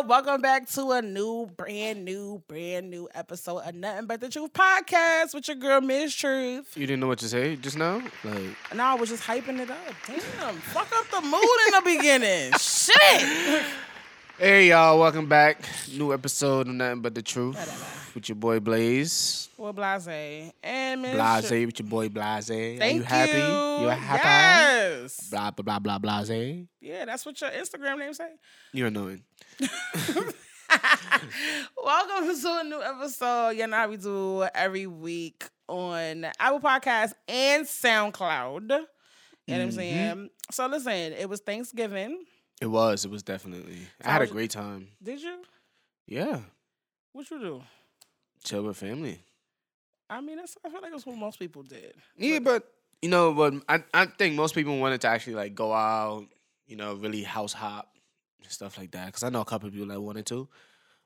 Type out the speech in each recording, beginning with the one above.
y'all. Welcome back to a new, brand new, brand new episode of Nothing But the Truth podcast with your girl, Miss Truth. You didn't know what to say just now? Like, And I was just hyping it up. Damn, fuck up the mood in the beginning. Shit. Hey y'all, welcome back. New episode of Nothing But the Truth with your boy Blaze. Well, blase. And Miss Blase with your boy Blase. Thank Are you happy? you. You happy? Yes. Blah blah blah blah blase. Yeah, that's what your Instagram name say. You're annoying. Welcome to a new episode. You know how we do every week on Apple Podcast and SoundCloud. You know what I'm Mhm. saying? So listen, it was Thanksgiving. It was. It was definitely. I had a great time. Did you? Yeah. What you do? Chill with family. I mean, that's, I feel like that's what most people did. Yeah, but you know, but I I think most people wanted to actually like go out, you know, really house hop and stuff like that. Because I know a couple of people that wanted to.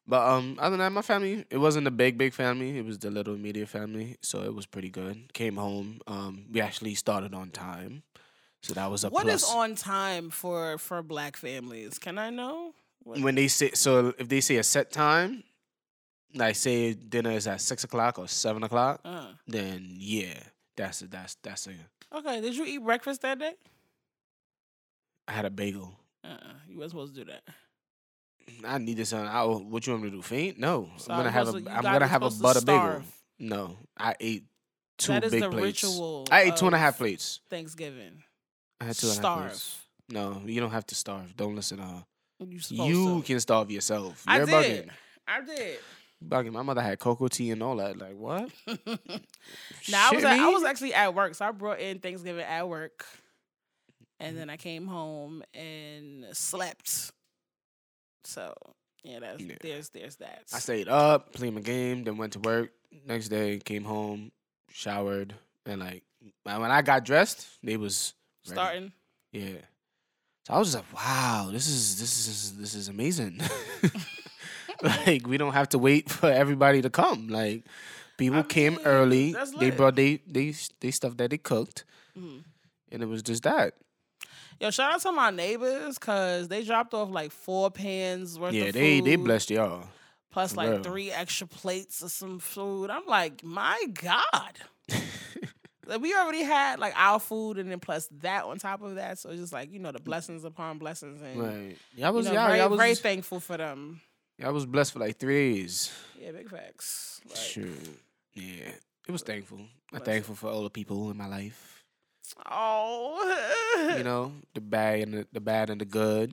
But um, other than that, my family, it wasn't a big, big family. It was the little immediate family, so it was pretty good. Came home. Um, we actually started on time, so that was a What is plus. on time for for black families? Can I know? What- when they say so, if they say a set time, like say dinner is at six o'clock or seven o'clock, Uh, then yeah, that's a, that's that's a. okay. Did you eat breakfast that day? I had a bagel. Uh, you weren't supposed to do that. I need this on. I, what you want me to do? Faint? No. So I'm gonna have a. supposed to- you I'm gonna have a butter bagel. No, I ate two that is big the plates. ritual. I ate two and a half and a of half plates. Thanksgiving. I had two and a half Starve. No, you don't have to starve. Don't listen uh, to her. You supposed You to. can starve yourself. I You're did. bugging. I did. Bugging. My mother had cocoa tea and all that. Like what? Now I was at, I was actually at work, so I brought in Thanksgiving at work, and then I came home and slept. So yeah, that's Yeah. there's there's that. I stayed up, played my game, then went to work. Next day, came home, showered, and like when I got dressed, they was. Starting. Yeah. So I was just like, wow, this is this is this is amazing. like we don't have to wait for everybody to come. Like people I came early. They brought they they they stuff that they cooked, Mhm. and it was just that. Yo, shout out to my neighbors because they dropped off like four pans worth Yeah, they they blessed y'all. plus like real. three extra plates of some food. I'm like, my God. Like, we already had like our food and then plus that on top of that. So it's just like, you know, the blessings upon blessings and Right. Y'all you was know, y'all, very, y'all was very thankful for them. y'all was blessed for like three days. Yeah, big facts. Like, Sure. Yeah. It was thankful. I'm thankful for all the people in my life. Oh, You know, the bad and the, the bad and the good.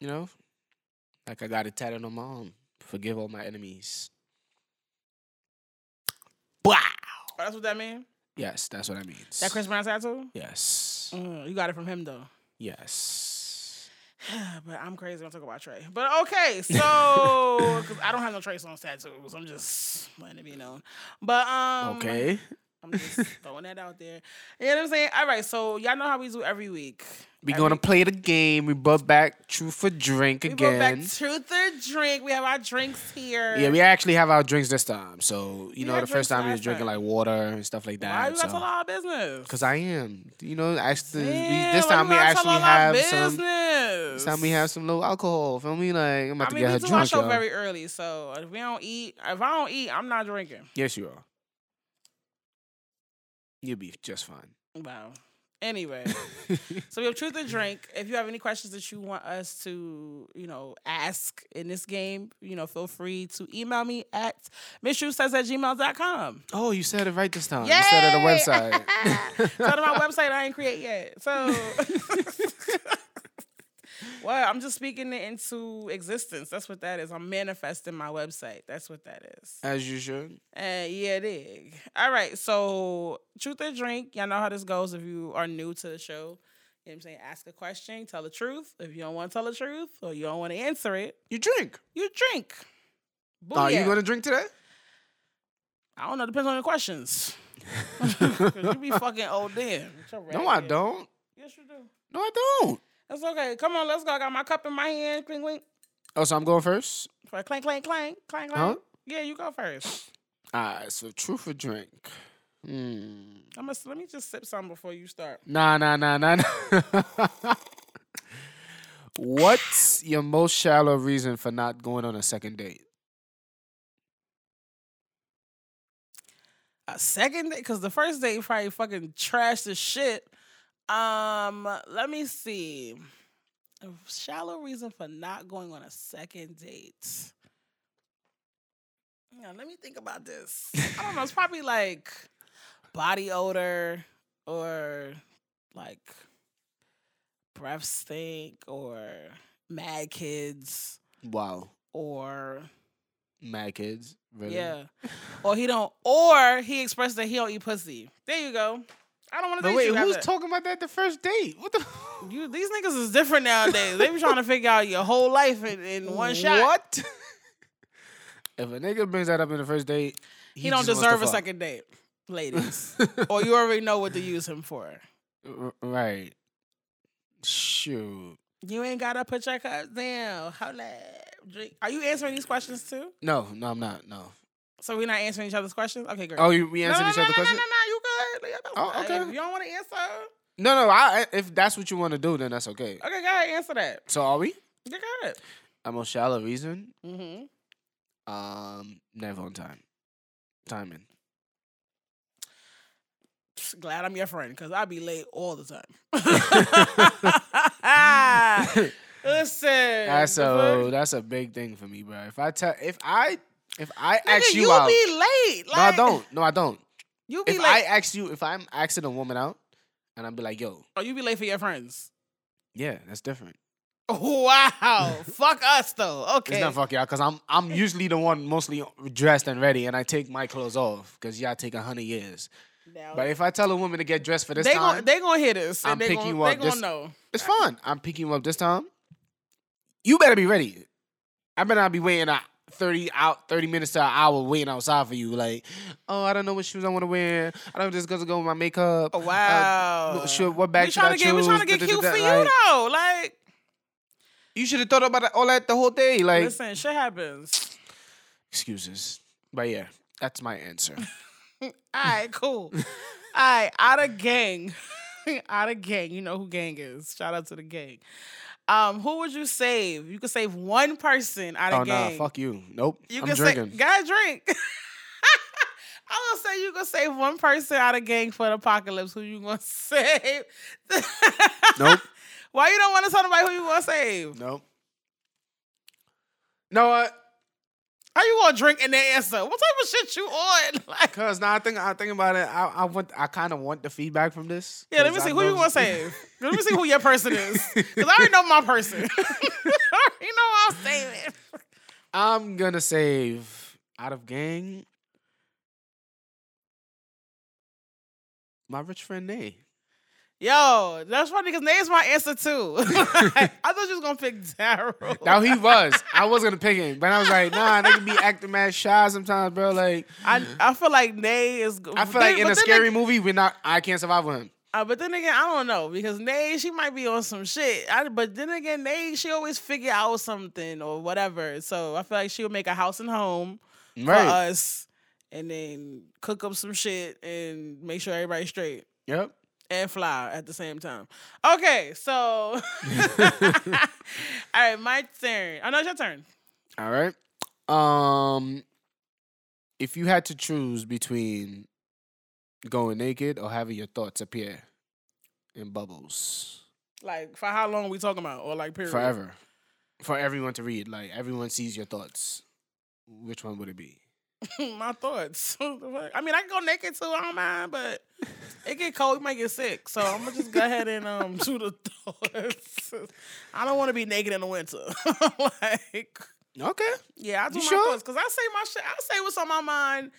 You know, like I got it tatted on my arm. Forgive all my enemies. Wow. that's what that means? Yes, that's what that means. That Chris Brown tattoo. Yes. Mm, you got it from him though. Yes. but I'm crazy. I'm talking about Trey. But okay, so because I don't have no Trey Songz tattoos, I'm just letting it be known. But um, Okay. I'm just throwing that out there. You know what I'm saying? All right, so y'all know how we do every week. We Every- gonna play the game. We brought back Truth for Drink We again. back truth or drink. We have our drinks here. yeah, we actually have our drinks this time. So you We know, the first time we was drinking time. like water and stuff like that. Why you got to so. tell our business? Cause I am, you know, actually, we, Damn, this time we actually have some. This time we have some little alcohol. Feel me? Like I'm about I to mean, get we her do our drunk, show y'all. very early, so if we don't eat, if I don't eat, I'm not drinking. Yes, you are. You'll be just fine. Wow. Anyway, so we have truth or drink. If you have any questions that you want us to, you know, ask in this game, you know, feel free to email me at misstruthsays at gmail.com. oh, you said it right this time. You said it on the website. So to my website I ain't create yet. So Well, I'm just speaking it into existence. That's what that is. I'm manifesting my website. That's what that is. As you should. Uh, yeah, dig. All right, so truth or drink. Y'all know how this goes if you are new to the show. You know what I'm saying? Ask a question, tell the truth. If you don't want to tell the truth or you don't want to answer it, You drink. you drink. Are you gonna drink today? I don't know. Depends on the questions. you be fucking old then. No, I don't. Yes, you do. No, I don't. That's okay. Come on, let's go. I got my cup in my hand. Clink, clink. Oh, so I'm going first. For clank, clank, clank, clank, clank. Huh? Yeah, you go first. All right. So truth or drink. Hmm. I'm gonna, let me just sip some before you start. Nah, nah, nah, nah. nah. What's your most shallow reason for not going on a second date? A second date, because the first date probably fucking trashed the shit. Um, let me see. A shallow reason for not going on a second date. Yeah, let me think about this. I don't know. It's probably like body odor or like breath stink or mad kids Wow. or Mad kids. Really? yeah, or he don't or he expressed that he don't eat pussy. There you go. I don't want to But wait, who's talking about that the first date? What the? You these niggas is different nowadays. They be trying to figure out your whole life in, in one shot. What? if a nigga brings that up in the first date, He, don't wants to deserve a fuck. second date, ladies. or you already know what to use him for. Right. Shoot. You ain't gotta put your cup down. Holla. Drink. Are you answering these questions too? No, no, I'm not. No. So we're not answering each other's questions? Okay, great. Oh, you, we no, answered no, each no, other's no, no, no, no, you good. Leave it Oh, okay. If you don't want to answer, No, no. I, if that's what you want to do, then that's okay. okay, go ahead, answer that. So are we? You good. A most shallow reason? Mm-hmm. Um, never on time. Timing. Glad I'm your friend because I be late all the time. Listen. That's a that's a big thing for me, bro. If I tell if I if I Nigga, ask you, you out, be late. Like, no, I don't. No, I don't. You be if like, I ask you if I'm asking a woman out, and I'm be like, yo, oh, you be late for your friends. Yeah, that's different. Wow, fuck us though. Okay, it's not fuck y'all because I'm I'm usually the one mostly dressed and ready, and I take my clothes off because y'all take a hundred years. But if I tell a woman to get dressed for this they time, gonna, they gonna hear this. I'm they picking gonna, you up. They gonna know. It's fun. I'm picking you up this time. You better be ready. I better not be waiting an 30 out 30 minutes to an hour waiting outside for you like oh i don't know what shoes i want to wear. I don't know just gonna go with my makeup. Oh, uh, wow. uh, should, what bag we should i get, choose? we trying to get cute for you though like you should have thought about all that the whole day like listen shit happens. Excuses. But yeah that's my answer. All right cool. All right out of gang. Out of gang. You know who gang is. Shout out to the gang. Um, who would you save? You could save one person out of gang. oh nah, fuck you. Nope. You I'm can drinking. say, gotta drink. I gonna say you gonna save one person out of gang for the apocalypse. Who you gonna save? Nope. Why you don't want to tell nobody who you gonna save? Nope. No, what? How you gonna drink and then answer? What type of shit you on? Like, Cause now I think I think about it. I, I want I kind of want the feedback from this. yeah, let me see I who you gonna save. Let me see who your person is, because I already know my person. I already know I'm saving. I'm gonna save out of gang. My rich friend Nay. Yo, that's funny because Nate's my answer too. I thought you was gonna pick Daryl. Now he was. I was gonna pick him, but I was like, nah, they can be acting mad shy sometimes, bro. Like I I feel like Nay is. I feel like in a scary movie, we're not. I can't survive with him. Uh, but then again, I don't know because Nay, she might be on some shit. I, but then again, Nay, she always figure out something or whatever. So I feel like she'll make a house and home for Right. us, and then cook up some shit and make sure everybody's straight Yep. And fly at the same time. Okay, so all right, my turn. I know it's your turn. All right. Um, if you had to choose between going naked or having your thoughts appear in bubbles Like for how long we talking about, or like period? forever, for everyone to read, like everyone sees your thoughts, which one would it be? my thoughts. I mean, I can go naked too. I don't mind, but it get cold. You might get sick. So I'm gonna just go ahead and um do the thoughts. I don't want to be naked in the winter. like, Okay. yeah, I do You my sure? thoughts because I say my shit. I say what's on my mind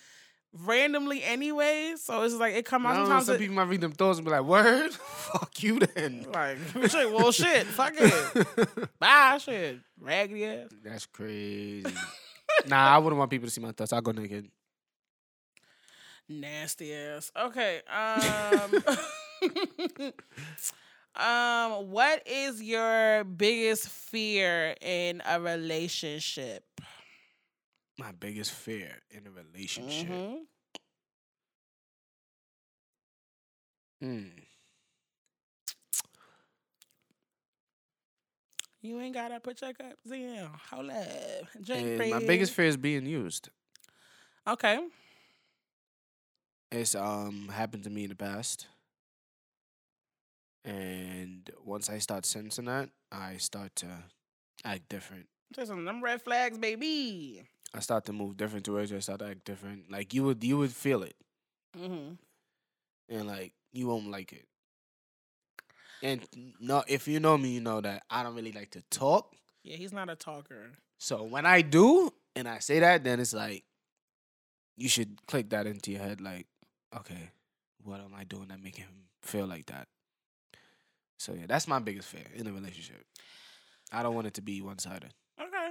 randomly anyway. So it's like it come out sometimes. some it- people might read them thoughts and be like, "Word, fuck you then." like shit, well shit, fuck it, bye shit, raggedy ass. That's crazy. nah, I wouldn't want people to see my thoughts. I'll go naked. Nasty ass. Okay. Um Um what is your biggest fear in a relationship? My biggest fear in a relationship. Mhm. Mm. You ain't gotta put your cups in. Hold up. Drink, And my biggest fear is being used. Okay. It's um happened to me in the past. And once I start sensing that, I start to act different. There's some them red flags, baby. I start to move different towards you. I start to act different. Like you would you would feel it. Mm-hmm. And like you won't like it. And no if you know me, you know that I don't really like to talk. Yeah, he's not a talker. So when I do and I say that, then it's like you should click that into your head like, okay, what am I doing that make him feel like that? So yeah, that's my biggest fear in a relationship. I don't want it to be one sided. Okay.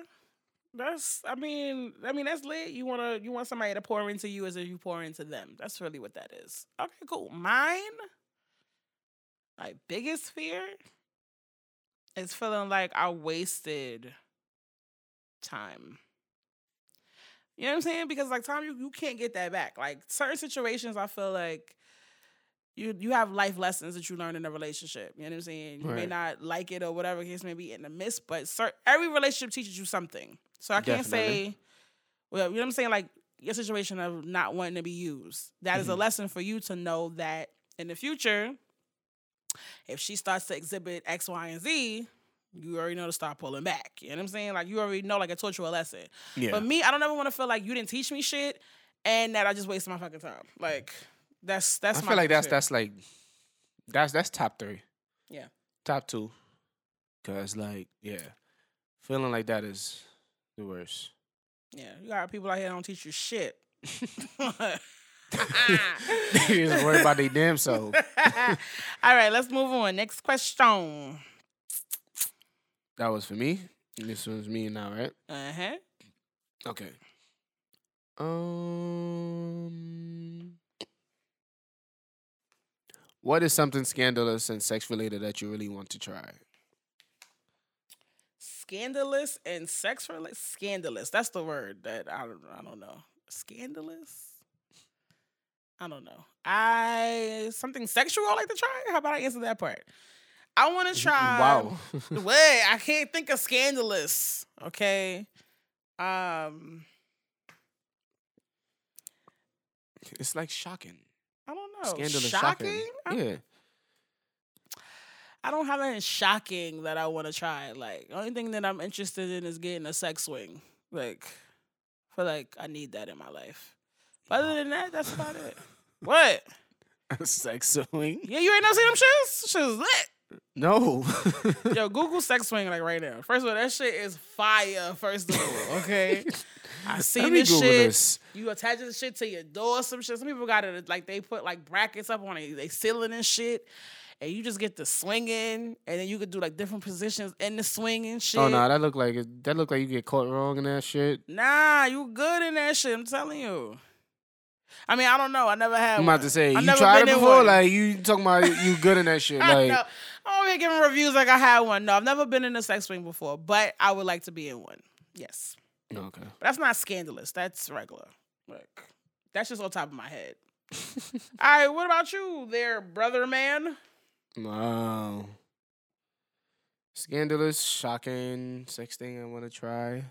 That's I mean, I mean that's lit. You wanna you want somebody to pour into you as if you pour into them. That's really what that is. Okay, cool. Mine, my biggest fear is feeling like I wasted time. You know what I'm saying? Because like time you, you can't get that back. Like certain situations I feel like you you have life lessons that you learn in a relationship. You know what I'm saying? You may not like it or whatever case may be in the midst, but cer- every relationship teaches you something. So I can't Definitely. say, well, you know what I'm saying? Like your situation of not wanting to be used. That is a Mhm. lesson for you to know that in the future, if she starts to exhibit X, Y, and Z, you already know to start pulling back. You know what I'm saying? Like you already know, like I taught you a lesson. Yeah. But me, I don't ever want to feel like you didn't teach me shit and that I just wasted my fucking time. Like that's that's I feel like that's shit. that's like that's that's top three. Yeah. Top two. Cause like, yeah. Feeling like that is the worst. yeah. You got people out here that don't teach you shit. they just worry about their damn self. All right, let's move on. Next question. That was for me. This one's me now, right? Uh huh. Okay. Um What is something scandalous and sex related that you really want to try? Scandalous and sex related. Scandalous. That's the word that I don't. I don't know. Scandalous. I don't know. I something sexual I like to try. How about I answer that part? I want to try. wow. Wait, I can't think of scandalous. Okay. Um, it's like shocking. I don't know. Scandalous shocking. shocking. I, Yeah. I don't have anything shocking that I want to try. Like, the only thing that I'm interested in is getting a sex swing. Like, I feel like I need that in my life. Other than that, that's about it. What? sex swing? Yeah, you ain't never seen them shits? Shit's lit. No. Yo, Google sex swing like right now. First of all, that shit is fire. First of all, okay. I see this Google shit. this. You attach this shit to your door, some shit. Some people got it like they put like brackets up on it, they ceiling and shit. And you just get the swinging, and then you could do like different positions in the swinging oh, shit. Oh no, that look like it- that look like you get caught wrong in that shit. Nah, you good in that shit. I'm telling you. I mean, I don't know. I never had. I'm one. about to say I you tried it before. Like you talking about you good in that shit. I Like know. I'm here giving reviews like I had one. No, I've never been in a sex swing before, but I would like to be in one. Yes, okay. but that's not scandalous. That's regular. Like that's just on top of my head. All right, what about you, there, brother man? Wow. Scandalous, shocking, sex thing I want to try.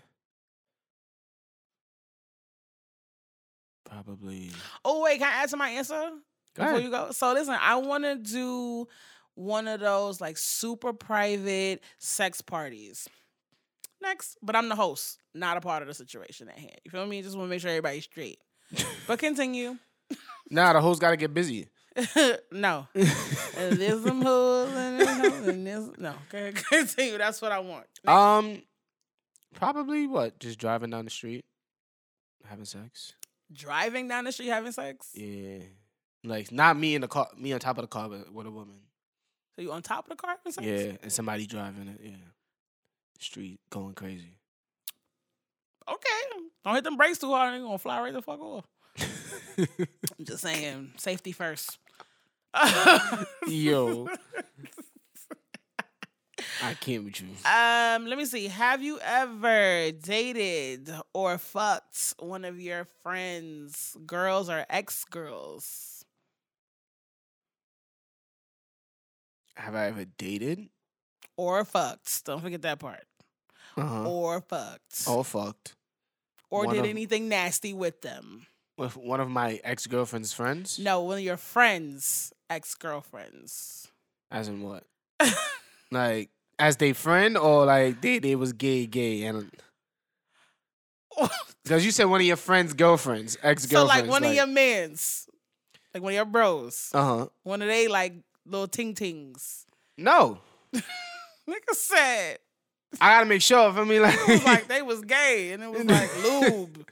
Probably. Oh wait, can I add to my answer Go before ahead. you go? So listen, I want to do one of those like super private sex parties. Next, but I'm the host, not a part of the situation at hand. You feel me? Just want to make sure everybody's straight. But continue. Nah, the hoes got to get busy. no. There's some hoes and there's hoes and there's no. Okay, continue. That's what I want. um, probably what? Just driving down the street, having sex. Driving down the street having sex. Yeah, like not me in the car, me on top of the car, but with a woman. So you on top of the car having sex? Yeah, and somebody driving it. Yeah, street going crazy. Okay. Don't hit them brakes too hard. They're gonna fly right the fuck off. I'm just saying, safety first. Yo, I can't with you. Um, let me see. Have you ever dated or fucked one of your friends, girls or ex girls? Have I ever dated? or fucked. Don't forget that part. Uh-huh. Or fucked. All fucked. or one did of- anything nasty with them. With one of my ex girlfriend's friends. No, one of your friends' ex girlfriends. As in what? like as they friend or like they they was gay gay and because you said one of your friends' girlfriends, ex girlfriends. so like one of your mans, like one of your bros, Uh huh. one of they like little ting tings. No, Nigga said I gotta make sure. If I mean like, it was like they was gay and it was like lube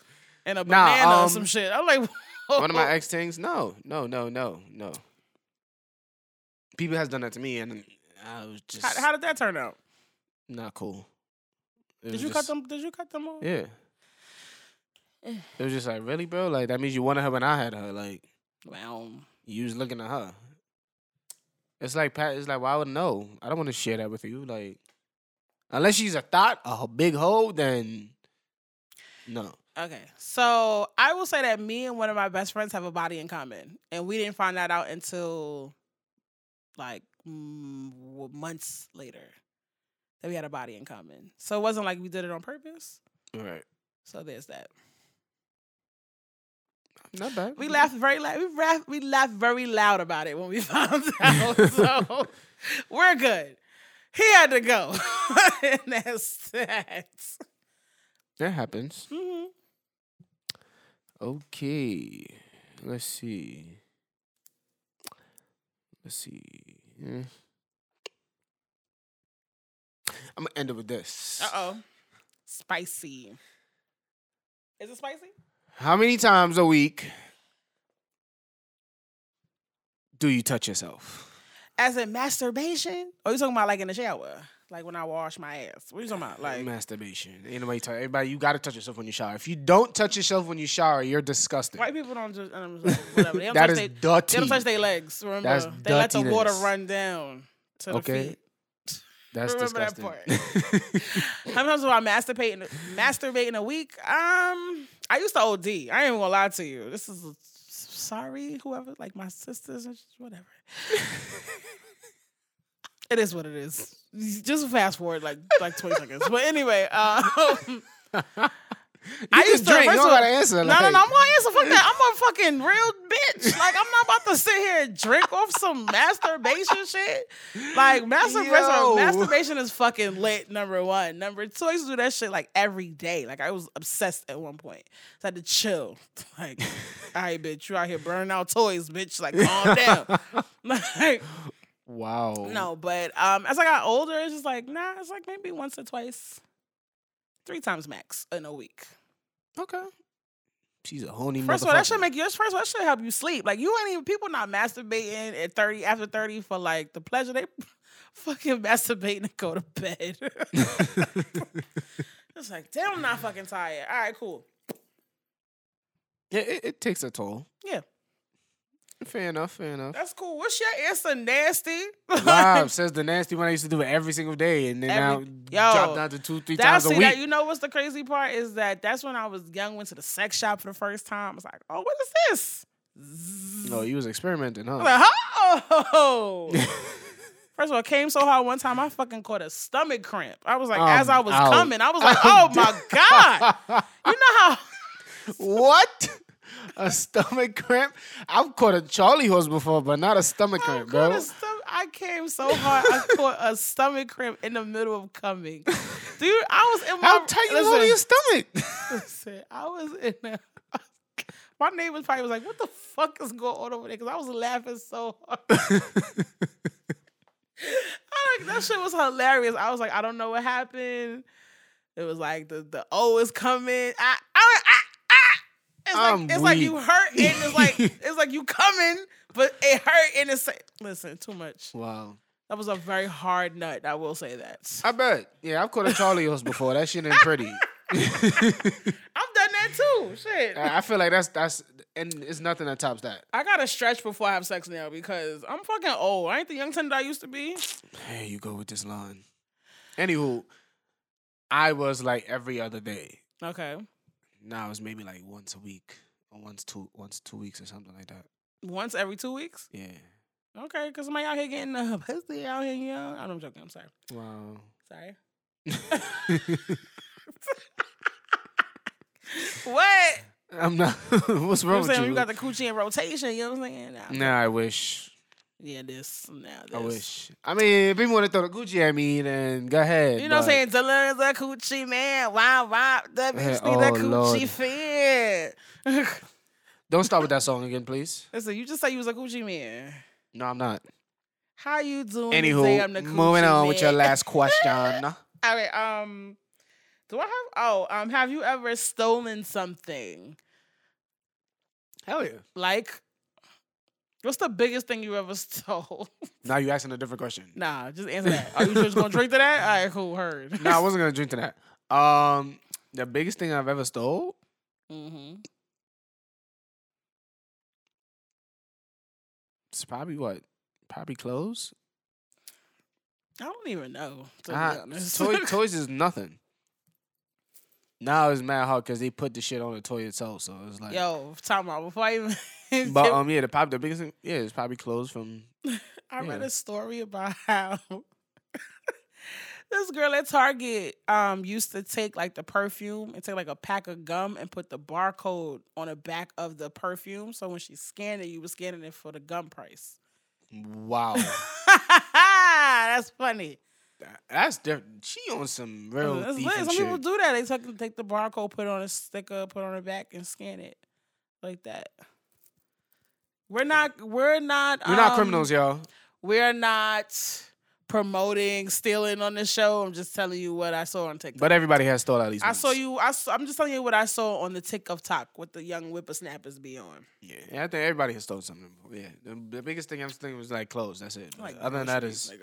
and a Nah, banana or um, some shit. I'm like, one of my ex things. No, no, no, no, no. People has done that to me, and I was just how, how did that turn out? not cool. It Did was you just- cut them? Did you cut them off? Yeah. Eh. It was just like, really, bro? Like that means you wanted her when I had her. Like Well, you was looking at her. It's like Pat. It's like, why would know. I don't want to share that with you. Like, unless she's a thought, a ho- big hoe, then no. okay. So I will say that me and one of my best friends have a body in common, and we didn't find that out until like months later that we had a body in common. So it wasn't like we did it on purpose. All right. So there's that. Not bad. We laughed very loud. We laughed, we laughed very loud about it when we found out. So we're good. He had to go. and that's that. That happens. hmm Okay. Let's see. Let's see. Hmm. I'm gonna end it with this. Uh oh. Spicy. Is it spicy? How many times a week do you touch yourself? As in masturbation? Or you talking about like in the shower? Like when I wash my ass? What are you talking about? Like masturbation. Anybody touch. Everybody, you gotta touch yourself when you shower. If you don't touch yourself when you shower, you're disgusting. white people don't just um, whatever. They don't That touch is they, dirty. they don't touch their legs. Remember, That's they let the water run down to the Okay. feet. That's remember that disgusting. How many times do I masturbating masturbating a week? Um, I used to OD. I ain't even gonna lie to you. This is sorry, whoever, like my sisters or whatever. it is what it is. Just fast forward like like twenty seconds. But anyway, um, You I used to drink. You don't gotta answer. no, no, no. I'm gonna answer. Fuck that. I'm a fucking real bitch. Like I'm not about to sit here and drink off some masturbation shit. Like masturbation, masturbation is fucking lit. Number one. Number two, I used to do that shit like every day. Like I was obsessed at one point. So I had to chill. Like, all right, bitch, you out here burning out toys, bitch. Like, calm down. like, Wow. no, but um, as I got older, it's just like, nah, it's like maybe once or twice, three times max in a week. Okay. She's a horny First of all, that should make you. First of all, that should help you sleep. Like you ain't even people not masturbating at thirty after thirty for like the pleasure. They fucking masturbating to go to bed. it's like damn, I'm not fucking tired. All right, cool. yeah, it, it takes a toll. Yeah. Fair enough. Fair enough. That's cool. What's your answer? Nasty. Wow, says the nasty one I used to do it every single day, and then Every- now Yo, drop down to two, three That's times a see week. that. You know what's the crazy part is that that's when I was young. Went to the sex shop for the first time. I was like, oh, what is this? no, oh, you was experimenting, huh? I'm like, oh. First of all, it came so hard one time I fucking caught a stomach cramp. I was like, I'm as I was out. coming, I was like, I'm oh my God. You know how what? A stomach cramp? I've caught a Charlie horse before, but not a stomach I cramp, bro. stom- I came so hard, I caught a stomach cramp in the middle of coming. Dude, I was in my How tight you your stomach? listen, I was in a, my neighbors probably was like, what the fuck is going on over there? Because I was laughing so hard. I like, that shit was hilarious. I was like, I don't know what happened. It was like the the O is coming. I, I, I, It's I'm like it's like you weak. hurt and it's like it's like you coming, but it hurt and it's like, listen too much. wow. That was a very hard nut. I will say that. I bet. Yeah, I've caught a Charlie horse before. That shit ain't pretty. I've done that too. Shit. I feel like that's that's and it's nothing that tops that. I gotta stretch before I have sex now because I'm fucking old. I ain't the young ten that I used to be. Hey, you go with this line. Anywho, I was like every other day. Okay. Now it's maybe like once a week or once two once two weeks or something like that. Once every two weeks. Yeah. Okay, because somebody out here getting the pussy out here, you know. I'm joking. I'm sorry. Wow. Sorry. what? I'm not. What's You know wrong what with saying? you? You got the coochie in rotation. You know what I'm saying? Nah. Nah, I wish. Yeah, this. Now this. I wish. I mean, if people want to throw the Gucci at me, then go ahead. You know what I'm saying? Dylan is a coochie man. Wow, wow. That bitch Eh, need oh, coochie Lord. fan. Don't start with that song again, please. Listen, you just said you was a coochie man. No, I'm not. How you doing today? I'm the Anywho, moving on with your last question. All right. Um, do I have? Oh, um, have you ever stolen something? Hell yeah. Like, what's the biggest thing you ever stole? Now you asking a different question. nah, just answer that. Are you just gonna drink to that? All right, cool. Heard. no, I wasn't gonna drink to that. Um, the biggest thing I've ever stole. mm-hmm. It's probably what? Probably clothes. I don't even know. To be honest. toy, toys is nothing. Now it's mad hard because they put the shit on the toy itself, so it's like. Yo, time out before I even. But um, yeah, the pop, the biggest thing, yeah, it's probably clothes from. I read a story about how this girl at Target um used to take like the perfume and take like a pack of gum and put the barcode on the back of the perfume. So when she scanned it, you were scanning it for the gum price. Wow, That's funny. That's different. She on some real That's lit. Some shit. people do that. They take, take the barcode, put it on a sticker, put it on the back, and scan it like that. We're not. We're not. We're not um, criminals, y'all. We're not promoting stealing on the show. I'm just telling you what I saw on TikTok. But everybody has stole at least. I once. saw you. I saw, I'm just telling you what I saw on the TikTok with the young whippersnappers be on. Yeah, yeah, I think everybody has stole something. Yeah, the, the biggest thing I'm thinking was like clothes. That's it. But other than that is,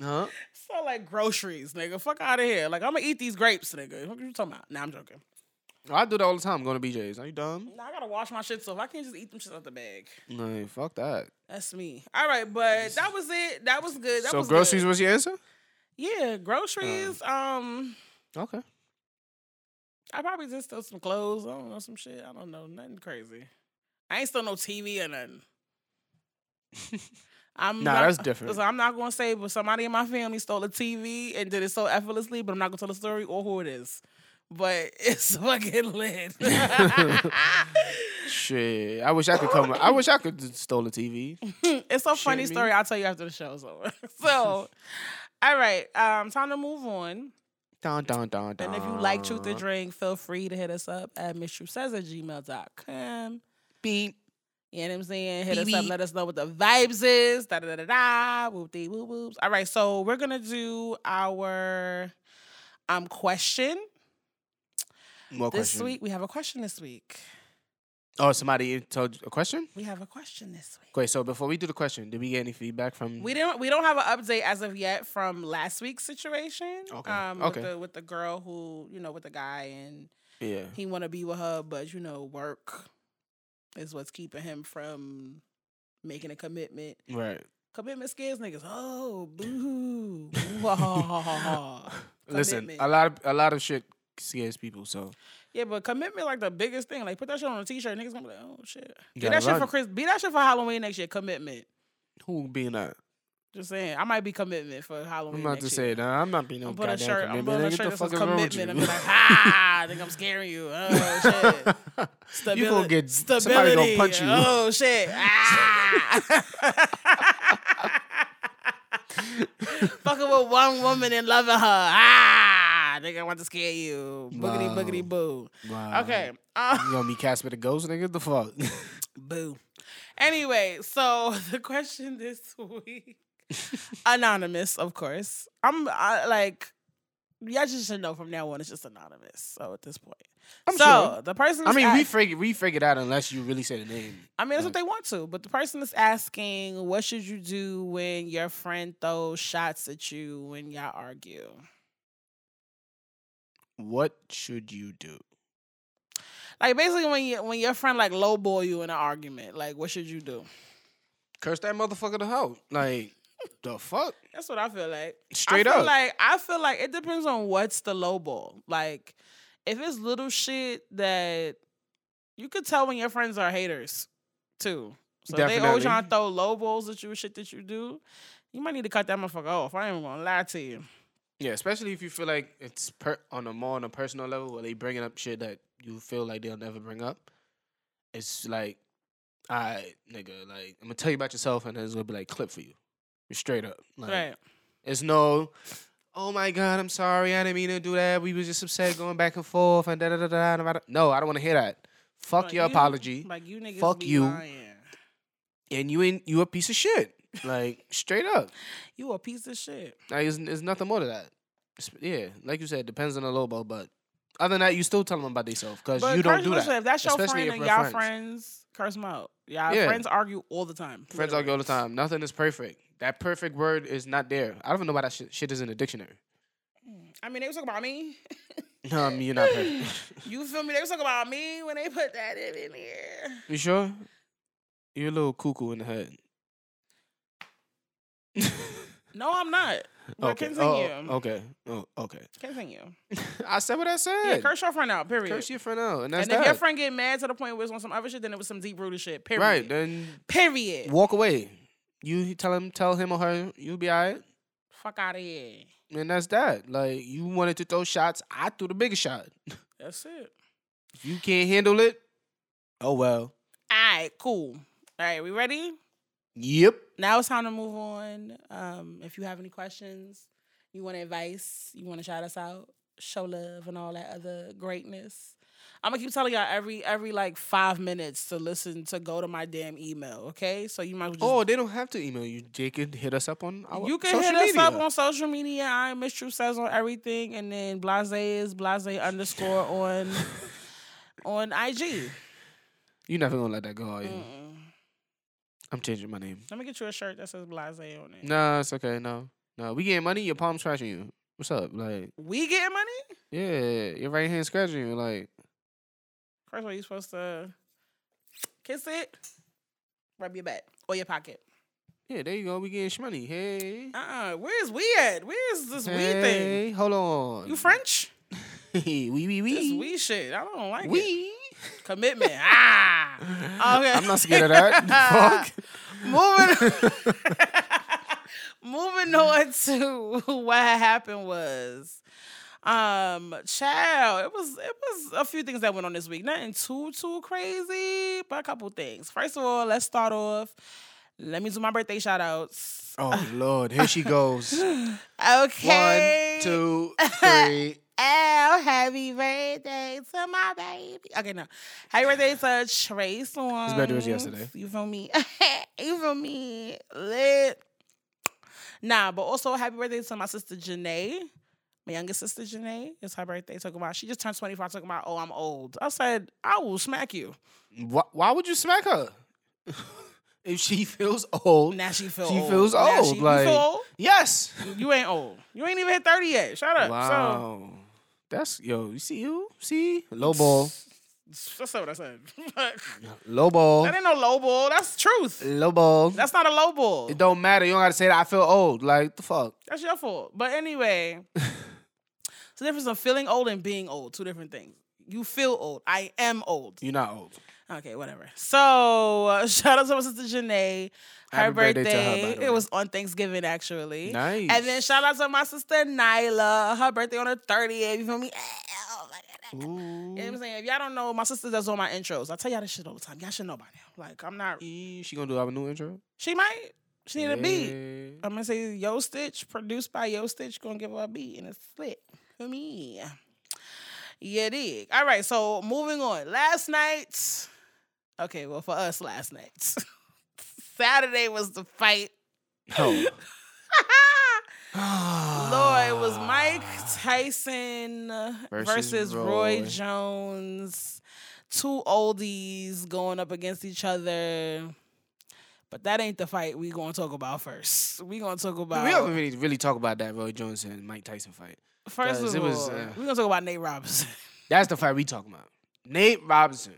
huh? so like groceries, nigga. Fuck out of here. Like I'm gonna eat these grapes, nigga. What are you talking about? Nah, I'm joking. Oh, I do that all the time. Going to BJ's. Are you dumb? Nah, I gotta wash my shit, so I can't just eat them shit out the bag. No, fuck that. That's me. All right, but that was it. That was good. That so was groceries Good. was your answer? Yeah, groceries. um, Okay. I probably just stole some clothes. I don't know some shit. I don't know nothing crazy. I ain't stole no TV or nothing. I'm Nah, not, that's different. So I'm not gonna say, but somebody in my family stole a TV and did it so effortlessly. But I'm not gonna tell the story or who it is. But it's fucking lit. Shit, I wish I could come. I wish I could just stole a TV. it's a funny Shit, me. story. I'll tell you after the show's over. so, all right, um, time to move on. Dun, dun, dun, dun. And if you like Truth or Drink, feel free to hit us up at misstruthsays at gmail.com. beep, You know what I'm saying? Hit us Beep, up, beep. let us know what the vibes is. Da da da da da. Whoop dee whoop whoops. All right, so we're gonna do our um question more this question. week. We have a question this week. Oh, somebody told you a question. We have a question this week. Okay, so before we do the question, did we get any feedback from? We don't we don't have an update as of yet from last week's situation. Okay, Um okay. with the with the girl who, you know, with the guy and yeah. he wanna be with her, but you know, work is what's keeping him from making a commitment. Right. Commitment scares niggas. Oh, boo. Listen, a lot of a lot of shit scares people. So Yeah, but commitment like the biggest thing. Like put that shit on a t-shirt, niggas gonna be like, oh shit. Be that shit for Chris. Be that shit for Halloween next year. Commitment. who being that? Just saying, I might be commitment for Halloween. I'm about next to say, nah, I'm not being no I'm putting a goddamn shirt. I'm commitment. putting a shirt that says fuck is wrong commitment. I'm be like, ha! I think I'm scaring you. Oh shit. Stability. You gonna get Stability. somebody gonna punch you. Oh shit. Ah. Fucking with one woman and loving her. Ah, nigga, I want to scare you. Boogity Wow. boogity boo. Wow. Okay. Um, You gonna be Casper the ghost, nigga? The fuck? Boo. Anyway, so the question this week, anonymous, of course. I'm I, like, y'all just should know from now on, it's just anonymous. So at this point, I'm so sure. the person, I mean, we figure we figured out unless you really say the name. I mean, that's what they want to. But the person is asking, what should you do when your friend throws shots at you when y'all argue? What should you do? Like basically, when you when your friend like lowball you in an argument, like what should you do? Curse that motherfucker to hell. Like the fuck? That's what I feel like. Straight I feel up. Like I feel like it depends on what's the low ball. Like if it's little shit that you could tell when your friends are haters too. So if they always Definitely. trying to throw low balls at you, shit that you do, you might need to cut that motherfucker off. I ain't even gonna lie to you. Yeah, especially if you feel like it's per- on a more on a personal level where they bringing up shit that you feel like they'll never bring up. It's like, I nigga, like I'm gonna tell you about yourself, and then it's gonna be like clip for you, straight up. Like, right. It's no, oh my god, I'm sorry, I didn't mean to do that. We was just upset going back and forth and da da da da. da, da. No, I don't want to hear that. Fuck Like, your you- apology, Like you niggas Fuck you. lying. and you ain't you a piece of shit. Like straight up. You a piece of shit. Like, it's, it's nothing more to that. It's- yeah, like you said, depends on the ball, but other than that, you still tell them about themselves because you don't do listen, that. If that's your especially friend and y'all friends. friends, curse them out. Y'all Yeah. friends argue all the time. Friends argue all the time. Nothing is perfect. That perfect word is not there. I don't even know why that shit, shit is in the dictionary. Mm. I mean, they was talking about me. No, I mean you're not perfect. you feel me? They was talking about me when they put that in, in here. you sure? You're a little cuckoo in the head. No, I'm not. But okay. continue. Oh, okay. Oh, okay. Continue. I said what I said. Yeah, curse your friend out. Period. Curse your friend out, and that's and if that. your friend get mad to the point where it's on some other shit, then it was some deep rooted shit. Period. right then, Period. walk away. You tell him, tell him or her, you'll be alright. Fuck out of here. And that's that. Like you wanted to throw shots, I threw the biggest shot. That's it. If you can't handle it, oh well. All right, cool. All right, we ready? Yep. Now it's time to move on. Um, if you have any questions, you want advice, you want to shout us out, show love, and all that other greatness. I'm gonna keep telling y'all every every like five minutes to listen to go to my damn email. Okay, so you might well Oh, they don't have to email you. They can hit us up on our you can hit us media. up on social media. I'm Miss True says on everything, and then Blase is Blase underscore on on IG. You're never gonna let that go, are you? Mm-mm. I'm changing my name. Let me get you a shirt that says Blase on it. Nah, it's okay. No, no, we getting money. Your palm's scratching you. What's up? Like, We getting money? yeah, your right hand scratching you. Like, First of all, you supposed to kiss it, rub your back or your pocket. yeah, there you go. We getting money. Hey, Uh uh Where's we at? Where's this we thing? hey, hold on. You French? we we This we shit. I don't like it. we. Commitment. ah. Okay. I'm not scared of that. Fuck. Moving. Moving on to what happened was, um, child. It was it was a few things that went on this week. Nothing too too crazy, but a couple things. First of all, let's start off. Let me do my birthday shout outs. Oh Lord, here she goes. Okay. One, two, three. Oh, happy birthday to my baby. Okay, no. Happy birthday to Trey Songz. His birthday was yesterday. You feel me? you feel me? Lit. Nah, but also happy birthday to my sister Janae. My youngest sister Janae. It's her birthday. Talking about she just turned 25, talking about, oh, I'm old. I said, I will smack you. Why, why would you smack her? if she feels old, Now she feel She old. feels old, she- like- feel old? yes. You ain't old. You ain't even hit 30 yet. Shut up. So Wow. That's yo. You see you see low ball, that's not what I said. low ball, that ain't no low ball. That's truth. low ball. That's not a low ball. It don't matter. You don't gotta say that. I feel old. Like the fuck. That's your fault. But anyway, it's the difference of feeling old and being old. Two different things. You feel old. I am old. You're not old. Okay, whatever. So uh, shout out to my sister Janae. Her Happy birthday birthday. her, way. it was on Thanksgiving actually. Nice. And then shout out to my sister Nyla. Her birthday on the 30th. You feel me? Ooh. You know what I'm saying? If y'all don't know, my sister does all my intros. I tell y'all this shit all the time. Y'all should know by now. Like, I'm not. Eh, She gonna do our new intro. She might. She need a beat. I'm gonna say Yo Stitch, produced by Yo Stitch, gonna give her a beat and a split for me. Yeah, dig. All right, so moving on. Last night, okay, well for us, last night, Saturday was the fight. Oh. Lord, it was Mike Tyson versus, Versus Roy. Roy. Jones. Two oldies going up against each other. But that ain't the fight we gonna talk about first. We gonna talk about We don't really really talk about that Roy Jones and Mike Tyson fight. first of was, all. uh, we gonna talk about Nate Robinson. That's the fight we talking about. Nate Robinson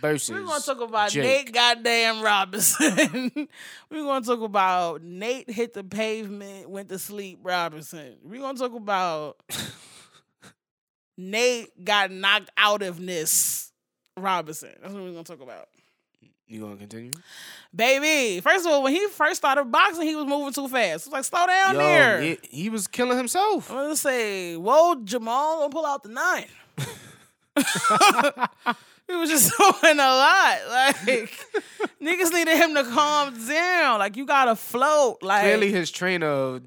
versus. We're gonna talk about Jake. Nate goddamn Robinson. We're gonna talk about Nate hit the pavement, went to sleep Robinson. We're gonna talk about Nate got knocked out of this Robinson. That's what we're gonna talk about. You gonna continue? Baby, first of all, when he first started boxing, he was moving too fast. I was like, slow down Yo, there. he, he was killing himself. I'm gonna say, whoa, Jamal, don't pull out the nine. he was just doing a lot. Like niggas needed him to calm down. Like you gotta float. Like Clearly, his trainer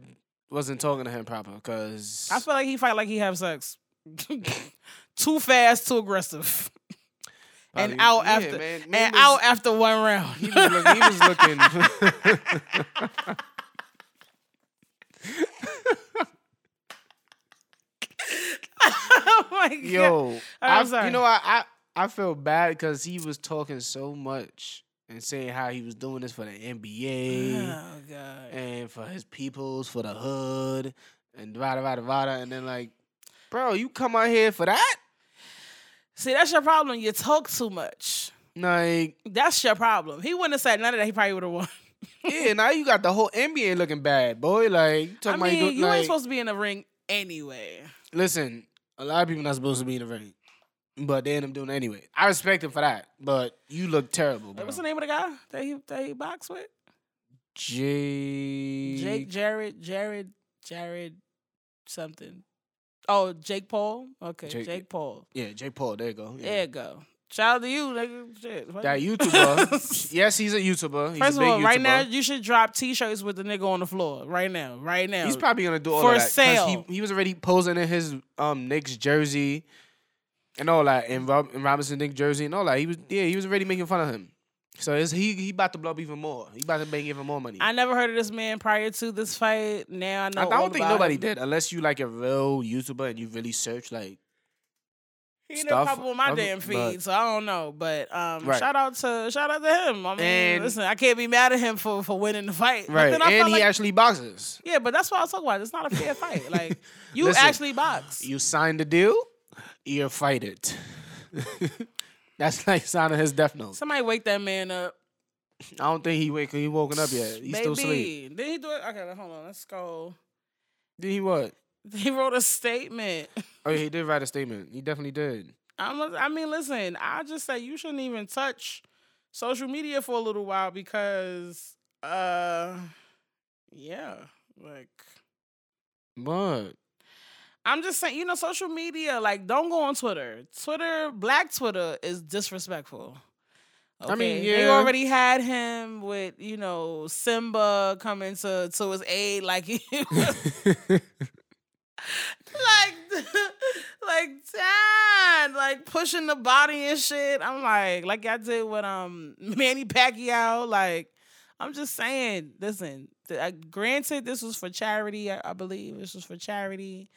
wasn't talking to him proper because I feel like he fight like he have sex. too fast, too aggressive. and out after man, and was- out after one round. He was, look, he was looking. oh my god. Yo, I'm I, sorry. you know, I, I I feel bad because he was talking so much and saying how he was doing this for the NBA Oh god. and for his peoples, for the hood, and vada vada vada, and then like, bro, you come out here for that? See, that's your problem. You talk too much. Like, That's your problem. He wouldn't have said none of that. He probably would have won. yeah, now you got the whole NBA looking bad, boy. Like, you I talking about mean, you, you like, ain't supposed to be in the ring anyway. listen. A lot of people not supposed to be in the ring, but they end up doing it anyway. I respect him for that, but you look terrible, bro. What's the name of the guy that he that he boxed with? Jake. Jake, Jared, Jared, Jared, something. Oh, Jake Paul. Okay, Jake- Jake, Paul. Yeah, Jake Paul. There you go. Yeah. There you go. Shout out to you, nigga. Shit. That YouTuber. yes, he's a YouTuber. He's First of all, right now you should drop T-shirts with the nigga on the floor. Right now, right now. he's probably gonna do all For that sale. He, he was already posing in his um Knicks jersey and all that, and, Rob, and Robinson Knicks jersey and all that. He was yeah, he was already making fun of him. So it's, he he about to blow up even more. He about to make even more money. I never heard of this man prior to this fight. Now I know. I don't think nobody him. did, unless you like a real YouTuber and you really search like. He stuff couple of my of it, damn but- so I don't know. But um, Right. shout out to shout out to him. I mean, And- listen, I can't be mad at him for for winning the fight. But Right, and he like, actually boxes. yeah, but that's what I was talking about. It's not a fair fight. Like you Listen, actually box. You signed the deal, you fight it. That's like signing his death note. Somebody wake that man up. I don't think he wake he woken up yet. He's still asleep. Baby. Did he do it? Okay, hold on. Let's go. Did he what? He wrote a statement. Oh, yeah, he did write a statement. He definitely did. I'm I mean, listen, I just say you shouldn't even touch social media for a little while because, uh, yeah, like What? I'm just saying, you know, social media, like, don't go on Twitter. Twitter, Black Twitter, is disrespectful. Okay? I mean, They already had him with, you know, Simba coming to to his aid, like he was like, like, dad, like pushing the body and shit. I'm like, like I did with um Manny Pacquiao. Like, I'm just saying, listen. th- uh, granted, this was for charity. I, I believe this was for charity.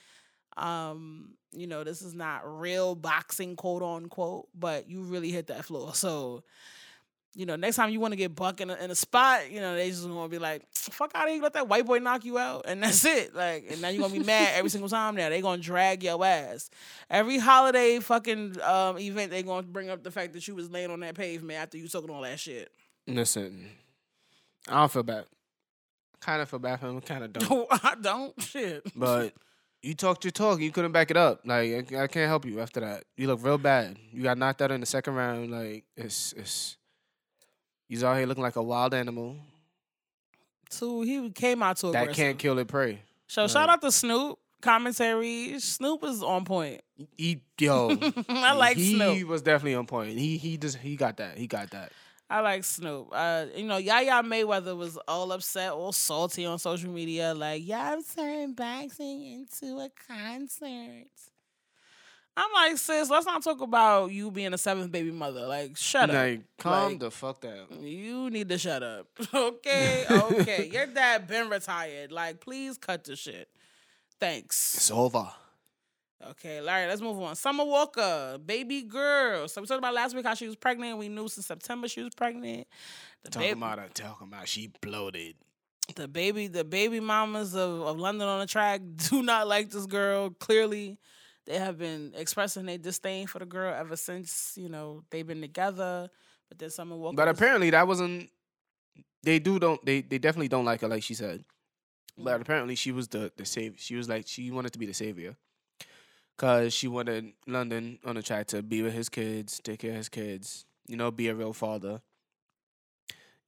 Um, you know, this is not real boxing, quote unquote, but you really hit that floor. So, you know, next time you want to get buck in a, in a spot, you know, they just gonna be like, "Fuck out of here, let that white boy knock you out," and that's it. Like, and now you're gonna be mad every single time. Now they gonna drag your ass. Every holiday fucking um event, they gonna bring up the fact that you was laying on that pavement after you talking all that shit. Listen, I don't feel bad. Kind of feel bad for him. Kind of don't. I don't shit. but you talked your talk. You couldn't back it up. Like I, I can't help you after that. You look real bad. You got knocked out in the second round. Like it's it's. He's out here looking like a wild animal Two, he came out to that can't kill it prey. So shout out to Snoop commentary. Snoop is on point. He yo. I like he Snoop. He was definitely on point. He he just he got that. He got that. I like Snoop. Uh, you know, Yaya Mayweather was all upset, all salty on social media, like, y'all turned boxing into a concert. I'm like, sis, let's not talk about you being a seventh baby mother. Like, shut up. Like calm Like, the fuck down. You need to shut up. okay, okay. Your dad been retired. Like, please cut the shit. Thanks. It's over. Okay, Larry, let's move on. Summer Walker, baby girl. So we talked about last week how she was pregnant. We knew since September she was pregnant. The Talking baby, about her, talking about she bloated. the baby, the baby mamas of, of London on the track do not like this girl. Clearly, they have been expressing their disdain for the girl ever since you know they've been together. But then Summer Walker, But was- apparently that wasn't. They do don't they they definitely don't like her like she said. But mm. apparently she was the the save. She was like she wanted to be the savior. Cause she wanted London on the track to be with his kids, take care of his kids, you know, be a real father.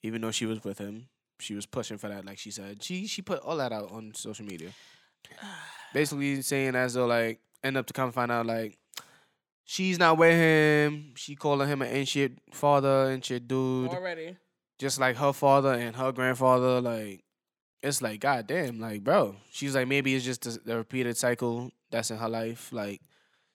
even though she was with him. She was pushing for that, like she said. She she put all that out on social media, basically saying as though like end up to come find out like she's not with him. She calling him an ancient father, ancient dude, Already. just like her father and her grandfather. Like it's like goddamn, like bro. She's like maybe it's just the, the repeated cycle that's in her life. Like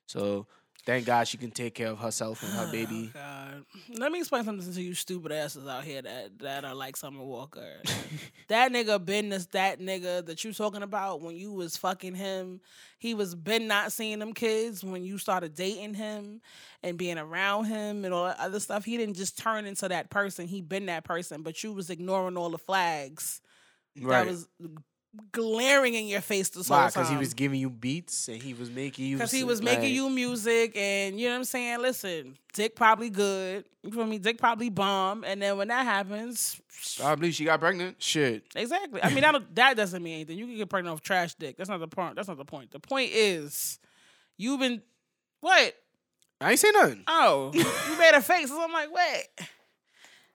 so, thank God she can take care of herself and her baby. God. Let me explain something to you stupid asses out here that that are like Summer Walker. that nigga been this that nigga that you talking about when you was fucking him. He was been not seeing them kids when you started dating him and being around him and all that other stuff. He didn't just turn into that person. He been that person, but you was ignoring all the flags Right. that was glaring in your face this Why? whole Because he was giving you beats and he was making you. Because he was making you music, and you know what I'm saying. Listen, Dick probably good. You feel me? Dick probably bomb, and then when that happens, believe she got pregnant. Shit. exactly. I mean, that that doesn't mean anything. You can get pregnant off trash dick. That's not the point. That's not the point. The point is, you've been what? I ain't say nothing. Oh, you made a face. So I'm like, wait.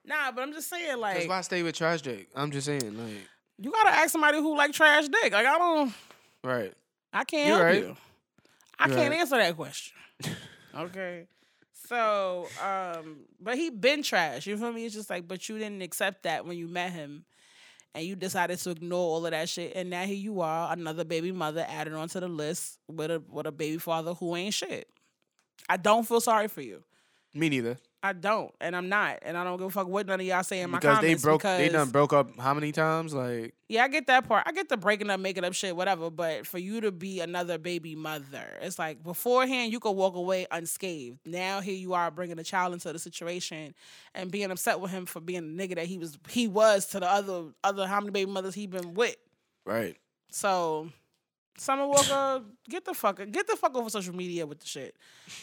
Nah, but I'm just saying, That's like, why I stay with trash Jake. I'm just saying, like, you gotta ask somebody who like trash dick. Like, I don't. right. I can't You're help right. you. I You're can't right. answer that question. okay. So, um, but he been trash. You feel me? It's just like, but you didn't accept that when you met him, and you decided to ignore all of that shit, and now here you are, another baby mother added onto the list with a with a baby father who ain't shit. I don't feel sorry for you. Me neither. I don't, and I'm not, and I don't give a fuck what none of y'all say in my Because they broke. because They done broke up how many times? Like, yeah, I get that part. I get the breaking up, making up shit, whatever. But for you to be another baby mother, it's like beforehand you could walk away unscathed. Now here you are bringing a child into the situation and being upset with him for being the nigga that he was. He was to the other other how many baby mothers he been with. right. So. Summer Walker, get the fuck get the fuck over social media with the shit,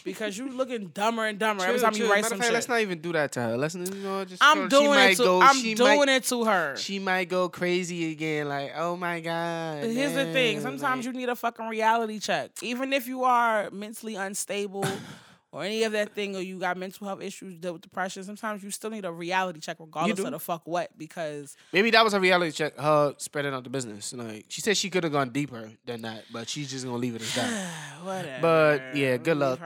because you looking dumber and dumber every Chill, time you write Matter some fact, shit. Let's not even do that to her. Let's, you know, just. I'm doing it to Go, I'm doing might, it to her. She might go crazy again. Like, oh my god. But Here's the thing. Sometimes like- you need a fucking reality check. Even if you are mentally unstable or any of that thing, or you got mental health issues, deal with depression, sometimes you still need a reality check regardless of the fuck what. Because Maybe that was a reality check. Her spreading out the business. Like she said, she could have gone deeper than that, but she's just gonna leave it as that. whatever. But, yeah, good luck.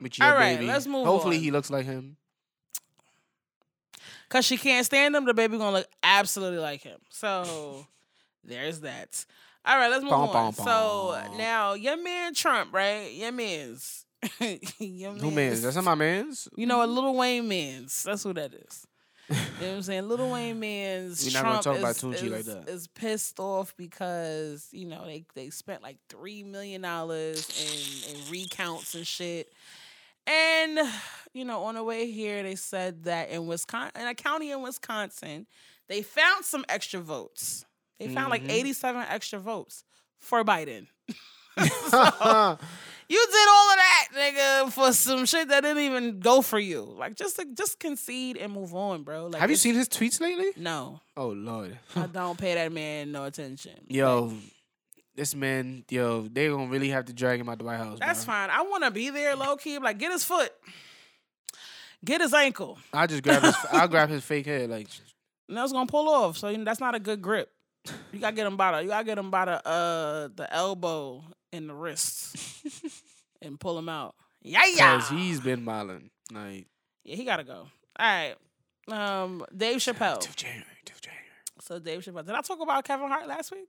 With your All right, baby. let's move Hopefully, on. he looks like him. Cause she can't stand him, the baby gonna look absolutely like him. So there's that. All right, let's move Bum, on. bum, So now your man Trump, right? Your man's. Who man's? That's not my man's. You know, a Lil Wayne man's. That's who that is. You know what I'm saying? Lil Wayne man's. We not gonna Trump talk about is, like that. Is pissed off because you know they they spent like three million dollars in, in recounts and shit. And you know, on the way here, they said that in Wisconsin, in a county in Wisconsin, they found some extra votes. They found like Mhm. 87 extra votes for Biden. You did all of that, nigga, for some shit that didn't even go for you. Like just just concede and move on, bro. Like Have you seen his tweets lately? No, Oh lord. I don't pay that man no attention. Yo, this man, yo, they gonna really have to drag him out the White House. that's bro. fine. I want to be there, low key. Like get his foot, get his ankle. I just grab his. I'll grab his fake head. Like, And that's gonna pull off. So you know, that's not a good grip. You gotta get him by the you gotta get him by the uh the elbow and the wrists and pull him out. Yeah, yeah. cause he's been modeling. Like, Yeah, he gotta go. All right. Um, Dave Chappelle. till January, till January. So Dave Chappelle. Did I talk about Kevin Hart last week?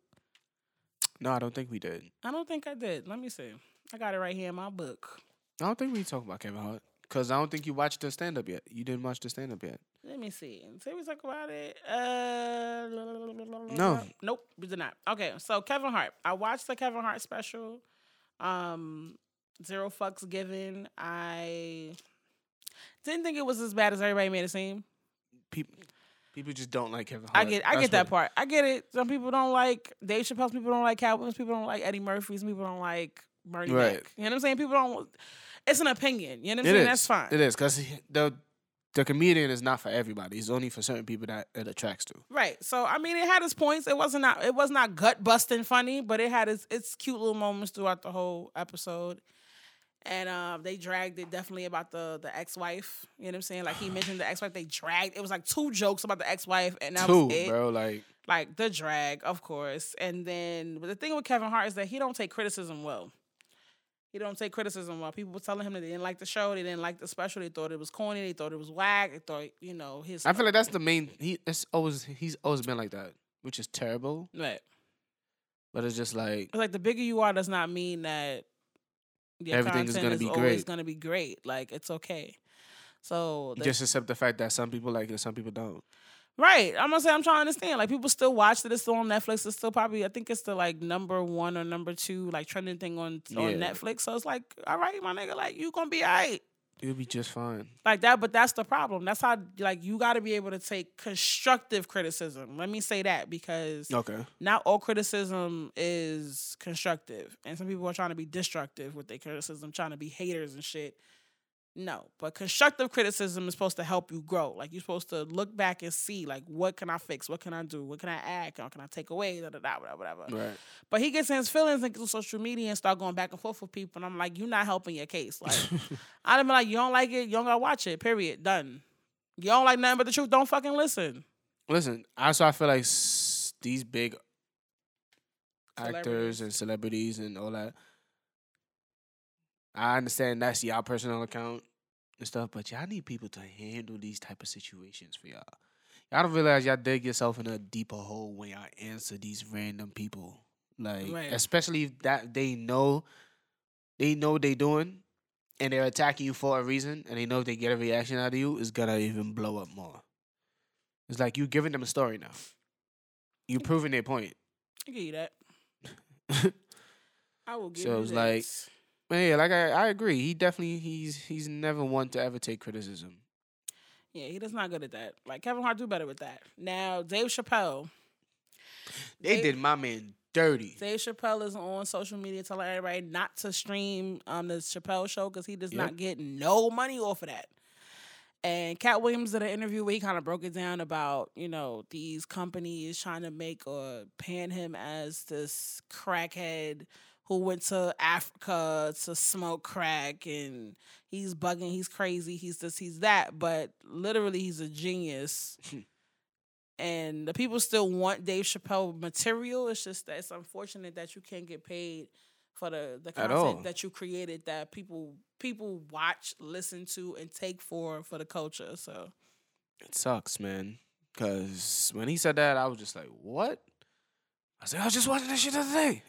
No, I don't think we did. I don't think I did. Let me see. I got it right here in my book. I don't think we talked about Kevin Hart. Cause I don't think you watched the stand up yet. You didn't watch the stand up yet. Let me see. Did we talk about it? Uh, No. Nope, we did not. Okay, so Kevin Hart. I watched the Kevin Hart special. Um, Zero fucks given. I didn't think it was as bad as everybody made it seem. People, people just don't like Kevin Hart. I get, I That's get that part. I get it. Some people don't like Dave Chappelle. People don't like Cowboys. People don't like Eddie Murphy. Some people don't like Bernie Right. Mac. You know what I'm saying? People don't. It's an opinion. You know what I'm It saying? is. That's fine. It is because the the comedian is not for everybody. It's only for certain people that it attracts to. Right. So I mean, it had its points. It wasn't not. It was not gut busting funny, but it had its its cute little moments throughout the whole episode. And um, they dragged it definitely about the the ex wife. You know what I'm saying? Like he mentioned the ex wife. They dragged. It was like two jokes about the ex wife, and that Two, was it. bro. Like Like the drag, of course. And then but the thing with Kevin Hart is that he don't take criticism well. He don't take criticism well. People were telling him that they didn't like the show, they didn't like the special, they thought it was corny, they thought it was whack, they thought you know his. I feel like that's the main. He it's always he's always been like that, which is terrible. Right. But it's just like It's like the bigger you are does not mean that your Everything is gonna is be always great. gonna be great. Like it's okay. So just accept the fact that some people like it, some people don't. Right, I'm gonna say I'm trying to understand. Like people still watch it. It's still on Netflix. It's still probably I think it's the like number one or number two like trending thing on on Netflix. So it's like all right, my nigga, like you gonna be alright. You'll be just fine. like that but that's the problem that's how like you got to be able to take constructive criticism let me say that because Okay. not all criticism is constructive and some people are trying to be destructive with their criticism trying to be haters and shit no but constructive criticism is supposed to help you grow like you're supposed to look back and see like what can i fix what can i do what can i add can, can i take away da, da, da, whatever whatever Right. but he gets in his feelings and gets on social media and start going back and forth with people and i'm like you're not helping your case like I'd been like, you don't like it, you don't gotta watch it. Period. Done. You don't like nothing but the truth. Don't fucking listen. Listen, also I feel like s- these big actors and celebrities and all that. I understand that's y'all personal account and stuff, but y'all need people to handle these type of situations for y'all. Y'all don't realize y'all dig yourself in a deeper hole when y'all answer these random people. Like Right. especially if that they know they know what they doing and they're attacking you for a reason and they know if they get a reaction out of you, it's gonna even blow up more. It's like you giving them a story now. You're proving their point. I give you that. I will give So you So it's like- yeah, like I, I agree. He definitely he's he's never one to ever take criticism. yeah, he does not good at that. Like Kevin Hart do better with that. Now Dave Chappelle. They They- did my man dirty. Dave Chappelle is on social media telling everybody not to stream um the Chappelle show because he does Yep. not get no money off of that. And Katt Williams did an interview where he kind of broke it down about, you know, these companies trying to make or pan him as this crackhead who went to Africa to smoke crack and he's bugging, he's crazy, he's this, he's that. But literally, he's a genius. and the people still want Dave Chappelle material. It's just that it's unfortunate that you can't get paid for the the content that you created that people people watch, listen to, and take for for the culture. So It sucks, man. Cause when he said that, I was just like, "What?" I said, "I was just watching that shit the other day."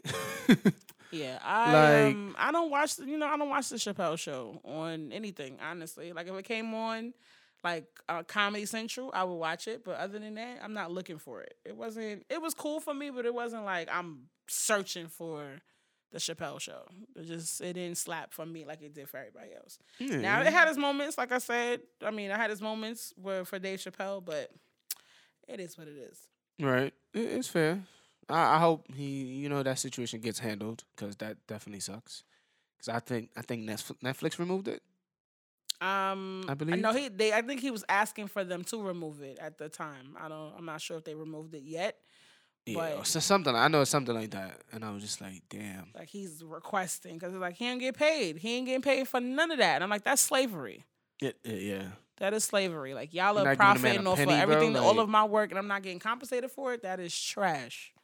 yeah, I Like- um I don't watch you know I don't watch the Chappelle show on anything honestly. Like if it came on like uh, Comedy Central, I would watch it. But other than that, I'm not looking for it. It wasn't. It was cool for me, but it wasn't like I'm searching for the Chappelle show. It just it didn't slap for me like it did for everybody else. Now it had its moments, like I said. I mean, I had its moments where for Dave Chappelle, but it is what it is. right. It- It's fair. I, I hope he, you know, that situation gets handled because that definitely sucks. Because I think I think Netflix, Netflix removed it. Um, I believe. know he. They. I think he was asking for them to remove it at the time. I don't. I'm not sure if they removed it yet. Yeah, But- so something. I know it's something like that, and I was just like, "Damn." Like he's requesting because it's like he ain't get paid. He ain't getting paid for none of that. And I'm like, that's slavery. It- yeah. That is slavery. Like y'all are not giving a man profiting off penny, of bro? everything, all of my work, and I'm not getting compensated for it. That is trash.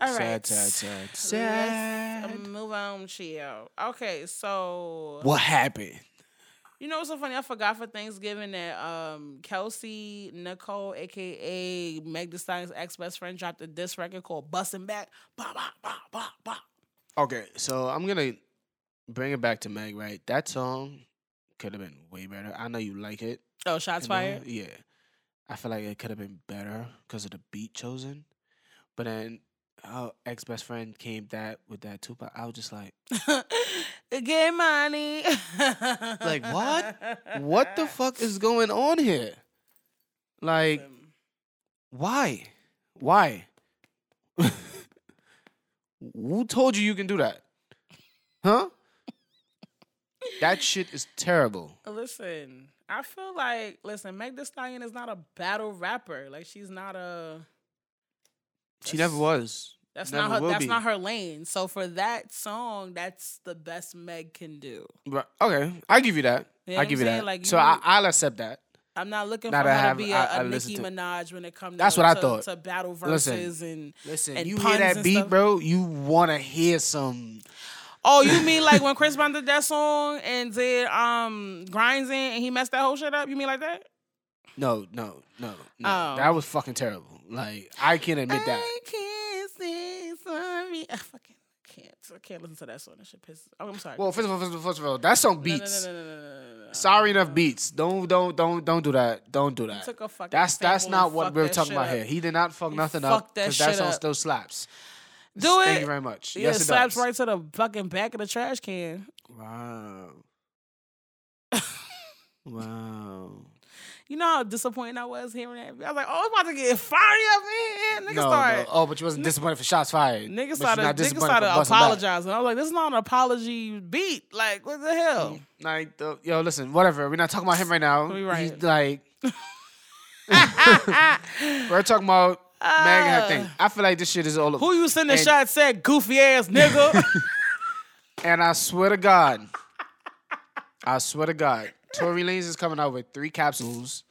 All right. Sad, sad, sad, Let's sad. um, move on, chill. Okay, so what happened? you know what's so funny? I forgot for Thanksgiving that um Kelsey Nicole, aka Meg Thee Stallion's ex best friend, dropped a diss record called "Bustin' Back." Bah, bah, bah, bah, bah. Okay, so I'm gonna bring it back to Meg. Right, that song could have been way better. I know you like it. Oh, shots you know? fired. Yeah, I feel like it could have been better because of the beat chosen. But then her ex best friend came that with that Tupac. I was just like, Get money. Like, what? what the fuck is going on here? Like, Um, why? Why? Who told you you can do that? Huh? that shit is terrible. Listen, I feel like listen, Meg Thee Stallion is not a battle rapper. Like she's not a She never was. That's Never not her. That's be. not her lane. So for that song, that's the best Meg can do. Right. Okay, I give you that. You know I give you saying? that. Like, so you- I, I'll accept that. I'm not looking Now for that I her have- to be I- a, I a listen Nicki Minaj when it comes. That's to, what I thought. To battle Listen, verses and Listen, and you hear that beat, stuff. bro? You want to hear some? Oh, you mean like when Chris Brown did that song and did um grinds in and he messed that whole shit up? You mean like that? No, no, no, no. Oh. That was fucking terrible. Like I can't admit that. I can't say sorry. I fucking can't. I can't listen to that song. That shit pisses. Oh, I'm sorry. Well, first of all, first of all, first of all, that song beats. No, no, no. Sorry enough beats. Don't, don't, don't, don't do that. Don't do that. took a fucking That's that's not what we're talking about up. here. He did not fuck He nothing up that because that shit song up. still slaps. Do Thank it. Thank you very much. Yeah, yes, it it slaps does. right to the fucking back of the trash can. Wow. wow. You know how disappointed I was hearing that? I was like, oh, it's about to get fired up, man. Nigga No, started, no. Oh, but you wasn't disappointed for shots fired. nigga started, nigga started back. apologizing. I was like, this is not an apology beat. Like, what the hell? Mm, like, yo, listen, whatever. We're not talking about him right now. We right. He's like, we're talking about Meg and her ah. thing. I feel like this shit is all. Who you sending And- shots at, goofy ass nigga? And I swear to God, I swear to God, Tory Lanez is coming out with three capsules: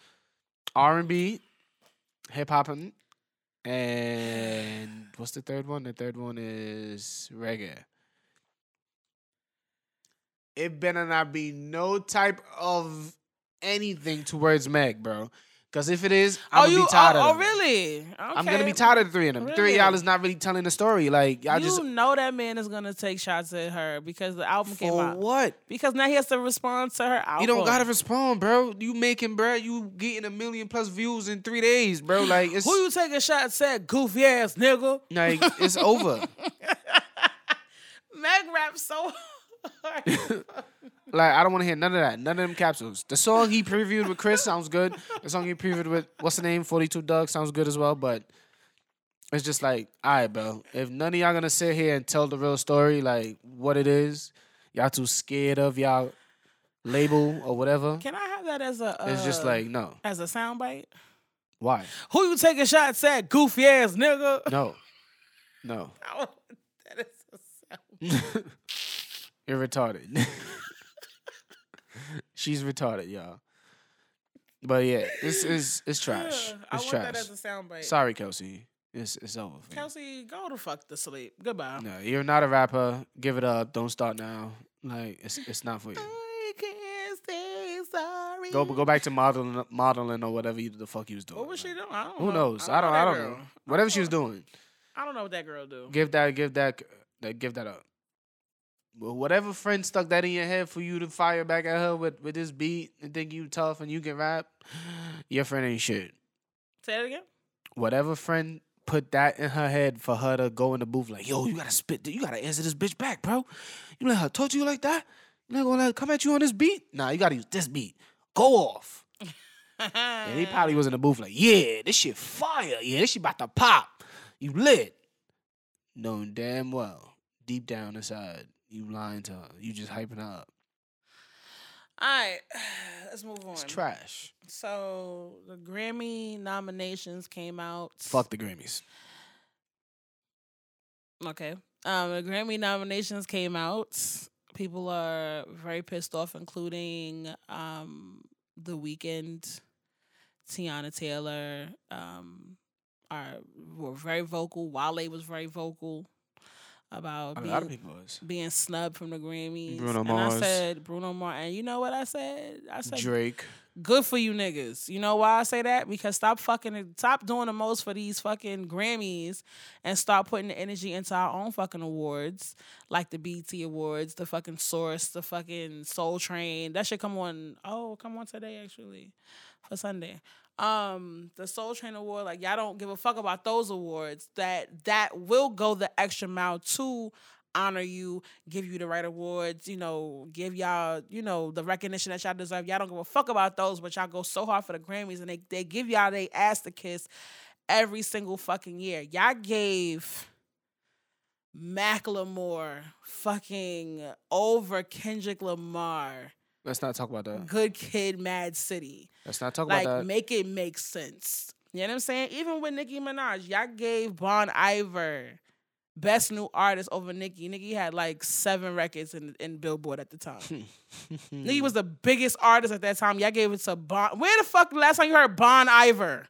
R and B, hip hop, and what's the third one? The third one is reggae. It better not be no type of anything towards Meg, bro. Because if it is, I'm oh, gonna you? be tired oh, of oh, them. really? I'm gonna be tired of three of them. Three of y'all is not really telling the story. Like y'all you just know that man is gonna take shots at her because the album came for out. what? Because now he has to respond to her album. You don't gotta respond, bro. You making, bro. You getting a million plus views in three days, bro. Like it's Who you taking shots at, goofy ass nigga? like it's over. Meg raps so hard. Like I don't want to hear none of that. None of them capsules. The song he previewed with Chris sounds good. The song he previewed with what's the name? Forty Two Dugg sounds good as well. But it's just like, all right, bro. If none of y'all gonna sit here and tell the real story, like what it is, y'all too scared of y'all label or whatever. Can I have that as a? Uh, It's just like no. as a soundbite. Why? Who you taking shots at, goofy ass nigga? No. No. That is a sound. You're retarded. She's retarded, y'all. But yeah, it's it's it's trash. I It's want trash. that as a soundbite. Sorry, Kelsey. It's it's over. Kelsey, go to fuck to sleep. Goodbye. No, you're not a rapper. Give it up. Don't start now. Like it's it's not for you. I can't say sorry. Go go back to modeling modeling or whatever you, the fuck you was doing. What was she doing? I don't Who know. knows? I don't I that don't know. Whatever she was doing. I don't know what that girl do. Give that give that that give that up. Whatever friend stuck that in your head for you to fire back at her with, with this beat and think you tough and you can rap, your friend ain't shit. Say it again. Whatever friend put that in her head for her to go in the booth like, yo, you gotta spit, you gotta answer this bitch back, bro. You let her talk to you like that? You not gonna let her come at you on this beat? Nah, you gotta use this beat. Go off. And he probably was in the booth like, yeah, this shit fire. Yeah, this shit about to pop. You lit. Knowing damn well, deep down inside, you lying to her. You just hyping her up. All right, let's move on. It's trash. So the Grammy nominations came out. Fuck the Grammys. Okay. Um, the Grammy nominations came out. People are very pissed off, including um, The Weeknd, Teyana Taylor. Um, are were very vocal. Wale was very vocal about A being, lot of people is. being snubbed from the Grammys. Bruno and Mars. I said Bruno Mars. And you know what I said? I said Drake. good for you niggas. You know why I say that? Because stop fucking stop doing the most for these fucking Grammys and start putting the energy into our own fucking awards, like the BET Awards, the fucking Source, the fucking Soul Train. That should come on. Oh, come on today actually, for Sunday. Um, the Soul Train Award, like y'all don't give a fuck about those awards. That that will go the extra mile to honor you, give you the right awards, you know, give y'all, you know, the recognition that y'all deserve. Y'all don't give a fuck about those, but y'all go so hard for the Grammys and they, they give y'all they ass to kiss every single fucking year. Y'all gave Macklemore fucking over Kendrick Lamar, Let's not talk about that. Good Kid, Mad City. Let's not talk Like, about that. Like make it make sense. You know what I'm saying? Even with Nicki Minaj, y'all gave Bon Iver best new artist over Nicki. Nicki had like seven records in in Billboard at the time. Nicki was the biggest artist at that time. Y'all gave it to Bon. Where the fuck last time you heard Bon Iver?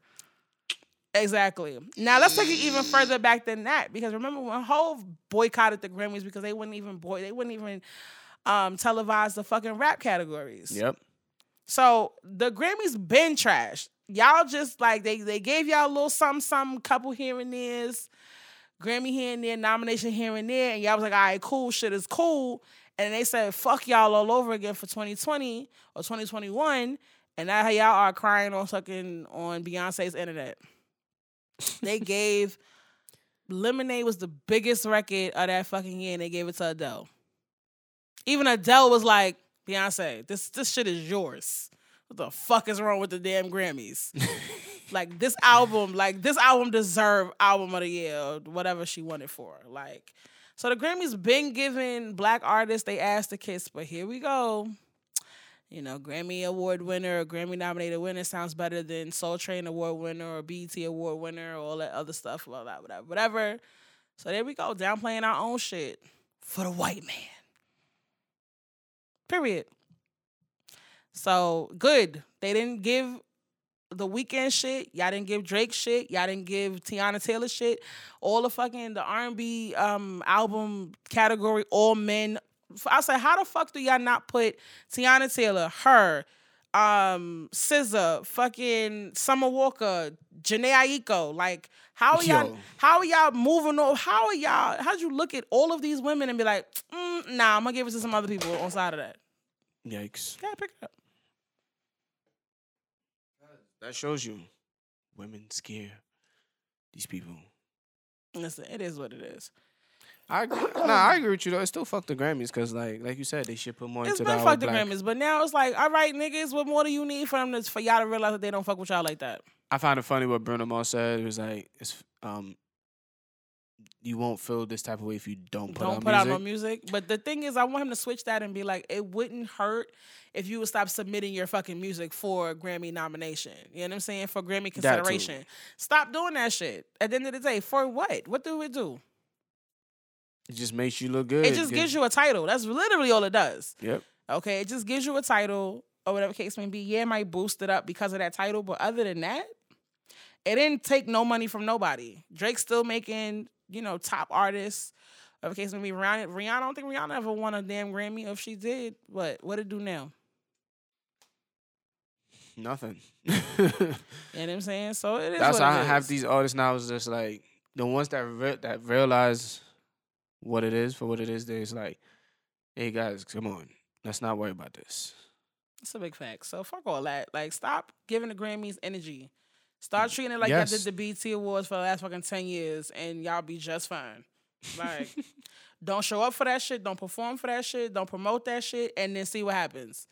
Exactly. Now let's take it even further back than that because remember when Hov boycotted the Grammys because they wouldn't even boy they wouldn't even um, televise the fucking rap categories. Yep. So the Grammys been trash. Y'all just like they they gave y'all a little something, something, couple here and there's, Grammy here and there, nomination here and there, and y'all was like, all right, cool, shit is cool. And they said, fuck y'all all over again for 2020 or 2021. And now y'all are crying on fucking on Beyonce's internet. they gave Lemonade was the biggest record of that fucking year, and they gave it to Adele. Even Adele was like, Beyonce, this this shit is yours. What the fuck is wrong with the damn Grammys? like this album, like this album deserve album of the year or whatever she wanted for. Like, so the Grammys been giving black artists they asked to kiss, but here we go. You know, Grammy Award winner or Grammy nominated winner sounds better than Soul Train Award winner or BET Award winner or all that other stuff, all that, whatever, whatever. So there we go, downplaying our own shit for the white man. Period. So good. They didn't give the Weeknd shit. Y'all didn't give Drake shit. Y'all didn't give Teyana Taylor shit. All the fucking the R and B um album category, all men. I said, how the fuck do y'all not put Teyana Taylor, her, um, SZA, fucking Summer Walker, Jhené Aiko? Like, how are y'all? Yo. How are y'all moving on? How are y'all? How'd you look at all of these women and be like, mm, nah, I'm gonna give it to some other people on side of that? Yikes. Yeah, pick it up. That shows you women scare these people. Listen, it is what it is. I agree. nah, I agree with you though. It's still fuck the Grammys because like like you said, they should put more It's into been the fuck the black. Grammys, but now it's like, all right, niggas, what more do you need for them to, for y'all to realize that they don't fuck with y'all like that? I find it funny what Bruno Mars said. It was like it's um you won't feel this type of way if you don't put don't out put music. out no music. But the thing is, I want him to switch that and be like, it wouldn't hurt if you would stop submitting your fucking music for a Grammy nomination. You know what I'm saying? For Grammy consideration. Stop doing that shit. At the end of the day, for what? What do it do? It just makes you look good. It just gives you a title. That's literally all it does. Yep. Okay, it just gives you a title or whatever case may be. Yeah, it might boost it up because of that title, but other than that, it didn't take no money from nobody. Drake's still making, you know, top artists. Whatever case may be. Rihanna, Rihanna, I don't think Rihanna ever won a damn Grammy. If she did, what what it do now? Nothing. You know what I'm saying? So it is. That's what why I have these artists now. Is just like the ones that re- that realize what it is for what it is. There's like, hey guys, come on, let's not worry about this. It's a big fact. So fuck all that. Like, stop giving the Grammys energy. Start treating it like Yes. y'all did the BET Awards for the last fucking ten years, and y'all be just fine. Like, don't show up for that shit. Don't perform for that shit. Don't promote that shit, and then see what happens.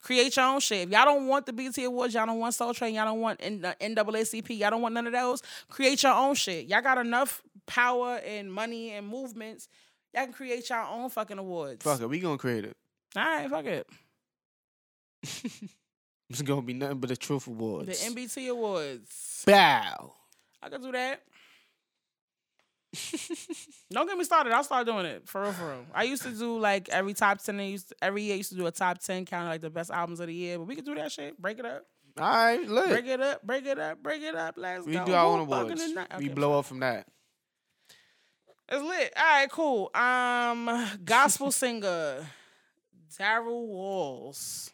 Create your own shit. If y'all don't want the BET Awards, y'all don't want Soul Train, y'all don't want N- uh, NAACP, y'all don't want none of those. Create your own shit. Y'all got enough power and money and movements. Y'all can create your own fucking awards. Fuck it, we gonna create it. All right, fuck it. It's gonna be nothing but the Truth Awards. The NBT Awards. Bow. I could do that. Don't get me started. I'll start doing it for real, for real. I used to do like every top ten. I used to, every year I used to do a top ten count of like the best albums of the year. But we could do that shit. Break it up. All right, look. Break it up. Break it up. Break it up. Let's we go. We do our own awards. tonight? we Okay, blow up from that. It's lit. All right, cool. Um, gospel singer Daryl Walls.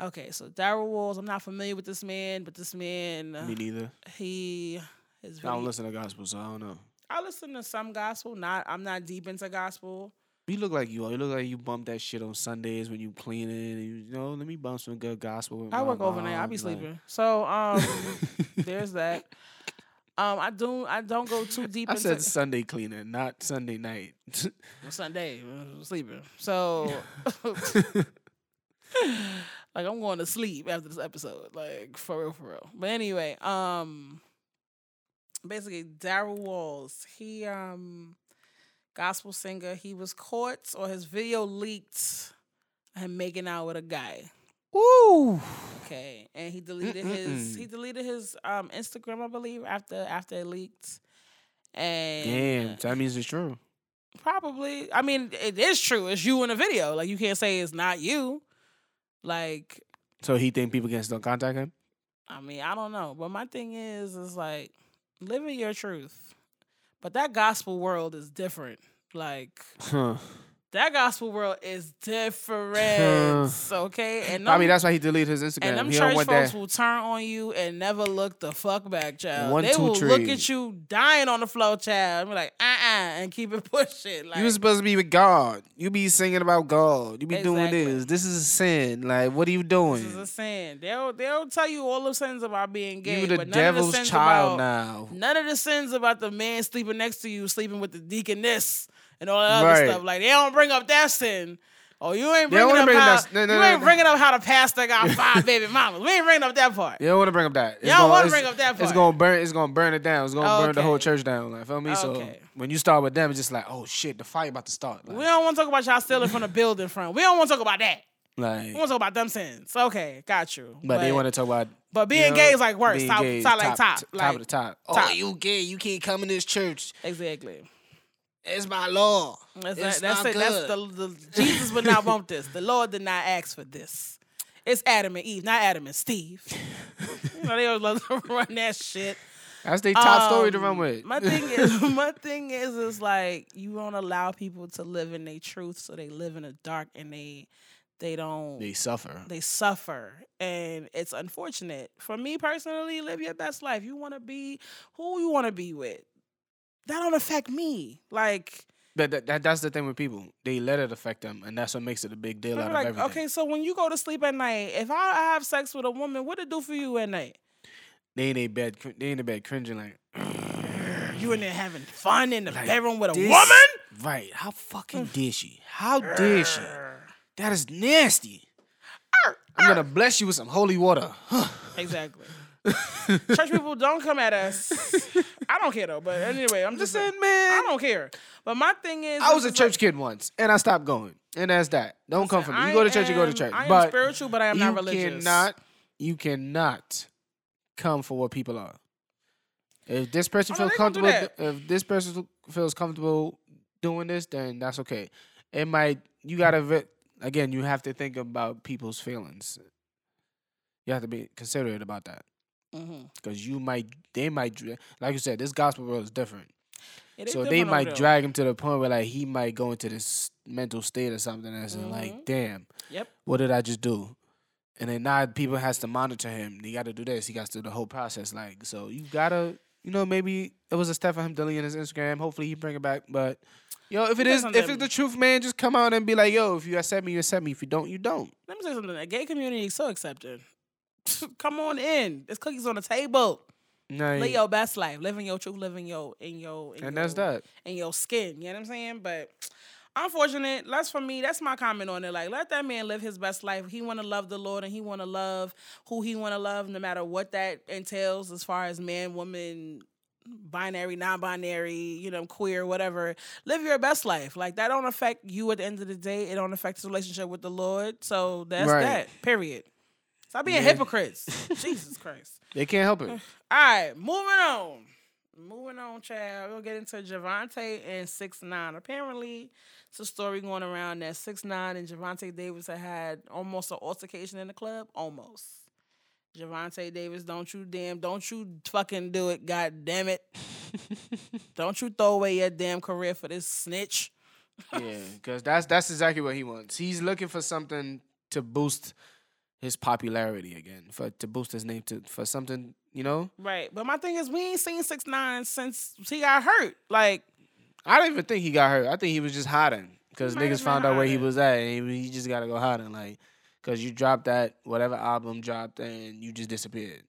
Okay, so Daryl Walls. I'm not familiar with this man, but this man, Me neither. he is. I don't listen to gospel, so I don't know. I listen to some gospel. Not. I'm not deep into gospel. You look like you are. You look like you bump that shit on Sundays when you cleaning. And you, you know, let me bump some good gospel. I work overnight. I'll mom, be like- sleeping. So um, there's that. Um, I do. I don't go too deep I into said Sunday cleaning, not Sunday night. Sunday sleeping. So like I'm going to sleep after this episode. Like for real, for real. But anyway, um, basically Daryl Walls. He um, gospel singer. He was caught or his video leaked. Him making out with a guy. Ooh. Okay, and he deleted his Mm-mm-mm. he deleted his um Instagram, I believe, after after it leaked. And Damn, that means it's true. probably, I mean, it is true. It's you in the video. Like you can't say it's not you. Like So he think people can still contact him? I mean, I don't know. But my thing is, is like living your truth. But that gospel world is different. Like Huh. That gospel world is different. okay, and I mean, that's why he deleted his Instagram. and them he church folks that. will turn on you and never look the fuck back, child. One, they two, will three. look at you dying on the floor, child, and be like, uh uh and keep it pushing. Like, you supposed to be with God. You be singing about God. You be doing this. This is a sin. Like, what are you doing? this is a sin. They'll they'll tell you all the sins about being gay, you the but none the devil's child about, now. None of the sins about the man sleeping next to you, sleeping with the deaconess, and all that other Right. stuff. Like they don't bring up that sin. Oh, you ain't bringing up bring how that- no, no, you no, ain't bringing up how the pastor got five baby mamas. We ain't bringing up that part. You don't want to bring up that. It's Y'all gonna- wanna bring up that It's gonna burn. It's gonna burn it down. It's gonna burn the whole church down. Like, feel me? So Okay. when you start with them, it's just like, oh shit, the fight about to start. Like, We don't want to talk about y'all stealing from the building front. We don't want to talk about that. like We want to talk about them sins. Okay, got you. but, they want to talk about. But being you know, gay is like worse. Top, gay, top, like top, top like of the top. Oh, top. you gay? You can't come in this church. exactly. It's my law. That's, It's that's not it. That's good. the, the Jesus would not want this. The Lord did not ask for this. It's Adam and Eve, not Adam and Steve. you know they always love to run that shit. That's their top story to Um, run with. My thing is, my thing is, is like you don't allow people to live in their truth, so they live in the dark and they they don't they suffer. they suffer and it's unfortunate for me personally live your best life you want to be who you want to be with that don't affect me like But that, that that's the thing with people. They let it affect them, and that's what makes it a big deal out of everything. okay so when you go to sleep at night if i have sex with a woman what it do for you at night They in a bed. They in a bed cringing like. you in there having fun in the Like, bedroom with a this- woman Right? How fucking dare she? How dare she? That is nasty. I'm gonna bless you with some holy water. exactly church people don't come at us i don't care though but anyway i'm just Listen, saying man. i don't care but my thing is I was a is like- church kid once, and I stopped going, and that's that. Don't come for me. You go to church, you go to church. I am but spiritual, but I am you not religious. cannot, you cannot come for what people are. If this person Oh, feels they gonna do comfortable, if this person feels comfortable doing this, then that's okay. It might. You gotta again. You have to think about people's feelings. You have to be considerate about that Because you might, they might, like you said, this gospel world is different. It is So they different over might there. drag him to the point where like he might go into this mental state or something and say Mhm. like, damn, Yep. what did I just do? And then now people has to monitor him. He got to do this. He got to do the whole process. Like, so you gotta, you know, maybe it was a step for him deleting his Instagram. Hopefully he bring it back. But yo, if it is, if it's the truth, man, just come out and be like, yo, if you accept me, you accept me. If you don't, you don't. Let me say something. The gay community is so accepting. Come on in. There's cookies on the table. Live your best life. Living your truth. Living your in your in and your, that's that. in your skin. You know what I'm saying? But unfortunate. That's for me. That's my comment on it. Like, let that man live his best life. He want to love the Lord and he want to love who he want to love, no matter what that entails, as far as man, woman, binary, non-binary, you know, queer, whatever. Live your best life. Like that don't affect you at the end of the day. It don't affect his relationship with the Lord. So that's Right. that. Period. Stop being Yeah. hypocrites. Jesus Christ. They can't help it. All right, moving on. Moving on, child. We'll get into Gervonta and Six Nine. Apparently, it's a story going around that Six Nine and Gervonta Davis had had almost an altercation in the club. Almost. Gervonta Davis, don't you damn, don't you fucking do it. God damn it. don't you throw away your damn career for this snitch. yeah, because that's that's exactly what he wants. He's looking for something to boost his popularity again, for to boost his name to for something, you know. Right. But my thing is, we ain't seen Six Nine since he got hurt. Like, I don't even think he got hurt. I think he was just hiding because He might have niggas found out where he was at, and he, he just gotta go hiding, like, cause you dropped that whatever album dropped, and you just disappeared.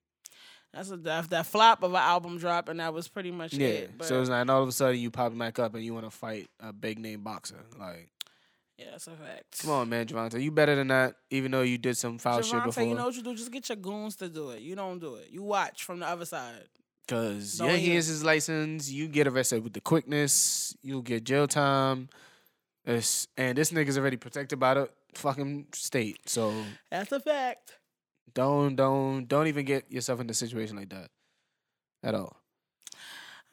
that's a, that, that flop of an album drop, and that was pretty much Yeah. it. But So it's like all of a sudden you pop back up and you want to fight a big name boxer. Like, yeah, that's a fact. come on, man, Gervonta, you better than that. Even though you did some foul shit before. Gervonta, you know what you do? Just get your goons to do it. You don't do it. You watch from the other side. Cause Don't yeah, even- here's his license. You get arrested with the quickness. You'll get jail time. It's, and this nigga's already protected by the fucking state. So That's a fact. don't don't don't even get yourself in a situation like that at all.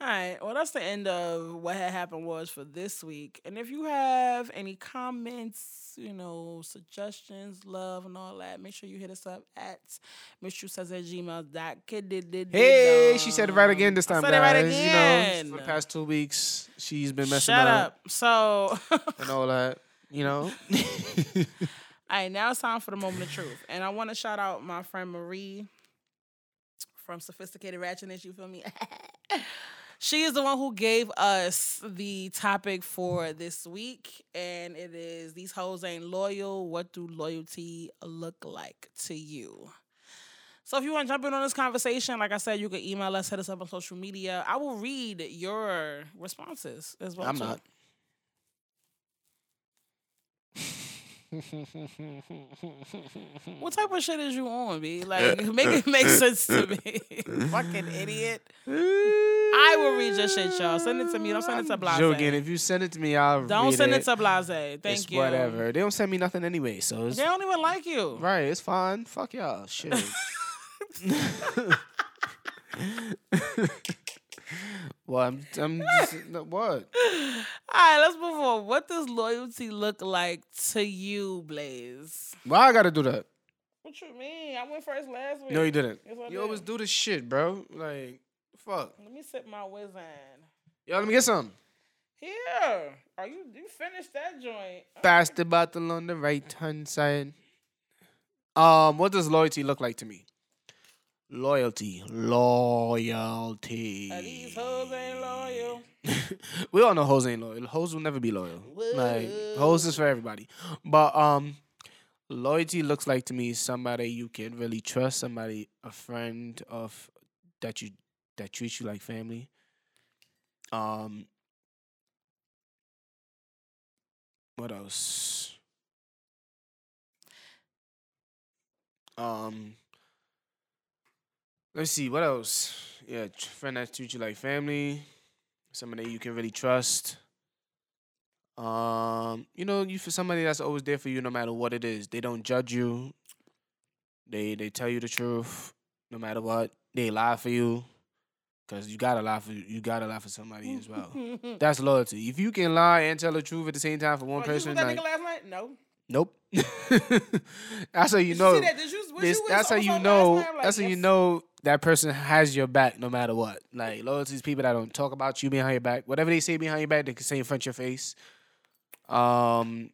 All right. Well, that's the end of what had happened was for this week. And if you have any comments, you know, suggestions, love, and all that, make sure you hit us up at says at gmail.com. Hey, she said it right again this I time, said it right guys. again. You know, for the past two weeks, she's been messing Shut up, up. So, and all that. You know. all right, now it's time for the moment of truth. And I want to shout out my friend Marie from Sophisticated Ratchetness. You feel me? she is the one who gave us the topic for this week. And it is These hoes ain't loyal. What do loyalty look like to you? So if you want to jump in on this conversation, like I said, you can email us, hit us up on social media. I will read your responses as well. I'm too. not. What type of shit is you on, B? Like, make it make sense to me. Fucking idiot. I will read your shit, y'all. Send it to me. Don't send it to I'm Blase. Joking. If you send it to me, I'll Don't read send it it to Blase. Thank it's you. Whatever. They don't send me nothing anyway, so it's They don't even like you. right. It's fine. Fuck y'all. Shit. well, I'm, I'm just, what? All right, let's move on. What does loyalty look like to you, Blaze? Why I gotta do that? What you mean? I went first last week. No, you didn't. Yes, You always do this shit, bro. Like, fuck. Let me sip my whiz. Yo, let me get some. Here. Are you you finished that joint? Fast the bottle on the right hand side. Um, what does loyalty look like to me? Loyalty, loyalty. These hoes ain't loyal. we all know hoes ain't loyal. Hoes will never be loyal. Like hoes is for everybody. But um, loyalty looks like to me somebody you can really trust, somebody a friend of that you that treats you like family. Um, what else? Um, let's see what else. Yeah, friend that treats you like family somebody you can really trust. Um, you know, you for somebody that's always there for you no matter what it is. They don't judge you. They they tell you the truth no matter what. They lie for you. Cause you gotta lie for you gotta lie for somebody as well. That's loyalty. If you can lie and tell the truth at the same time for one Oh, person, like, nigga last night? No. nope. that's how you Did know. see that? You, This, that's how you know. night? I'm like, that's how you know that person has your back no matter what. Like loyalty is people that don't talk about you behind your back. Whatever they say behind your back, they can say in front of your face. Um,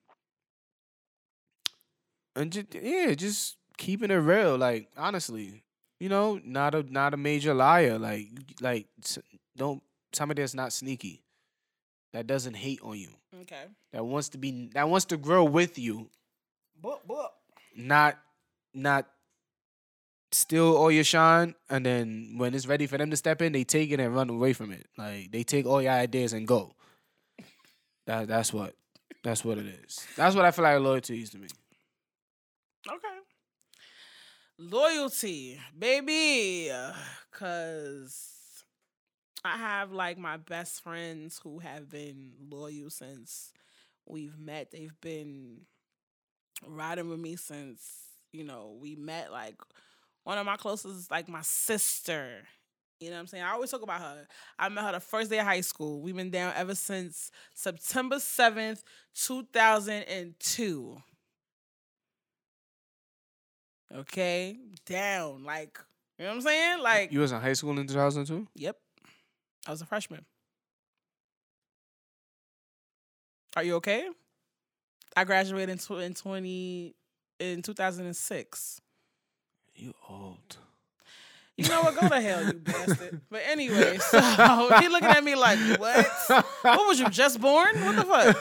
and just yeah, just keeping it real. Like honestly, you know, not a not a major liar. Like like don't somebody that's not sneaky, that doesn't hate on you, Okay. that wants to be that wants to grow with you Boop, boop. not not steal all your shine and then when it's ready for them to step in they take it and run away from it like they take all your ideas and go that that's what that's what it is that's what i feel like loyalty is to me Okay. Loyalty, baby. Cause I have like my best friends who have been loyal since we've met. They've been riding with me since, you know, we met. Like one of my closest is like my sister. You know what I'm saying? I always talk about her. I met her the first day of high school. We've been down ever since September 7th, 2002. Okay, down like you know what I'm saying. Like, you was in high school in 2002 yep, I was a freshman. Are you okay? I graduated in, tw- in twenty in 2006. You old You know what? Go to hell, you bastard. But anyway, so he looking at me like, what? What was you just born? What the fuck?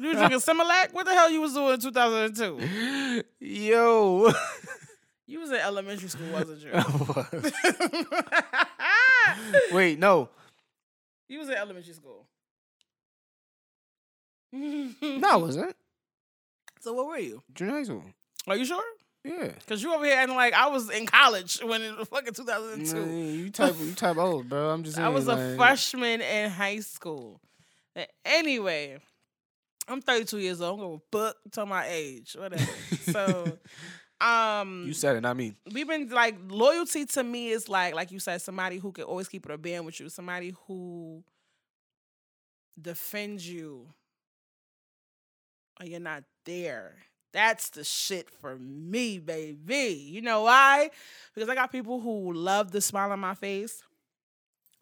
You was drinking Similac? What the hell you was doing in 2002? yo You was in elementary school, wasn't you? wait no you was in elementary school. no i wasn't So what were you? junior high school Are you sure? Yeah Cause you over here acting like I was in college when it was fucking Nah, 2002. you type you type old bro i'm just saying I was a like, freshman in high school. Anyway, I'm 32 years old. I'm gonna book to my age, whatever. so Um, You said it, not me. we've been like loyalty to me is like like you said somebody who can always keep it a band with you somebody who defends you when you're not there that's the shit for me baby you know why because i got people who love the smile on my face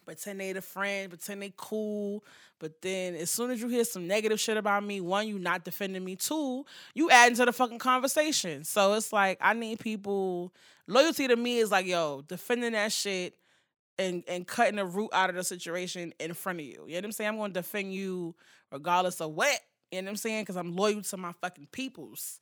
pretend they the friend pretend they cool but then as soon as you hear some negative shit about me one you not defending me two you add into the fucking conversation so it's like i need people loyalty to me is like yo defending that shit and and cutting the root out of the situation in front of you. You know what I'm saying? I'm to defend you regardless of what. You know what I'm saying? Because I'm loyal to my fucking peoples.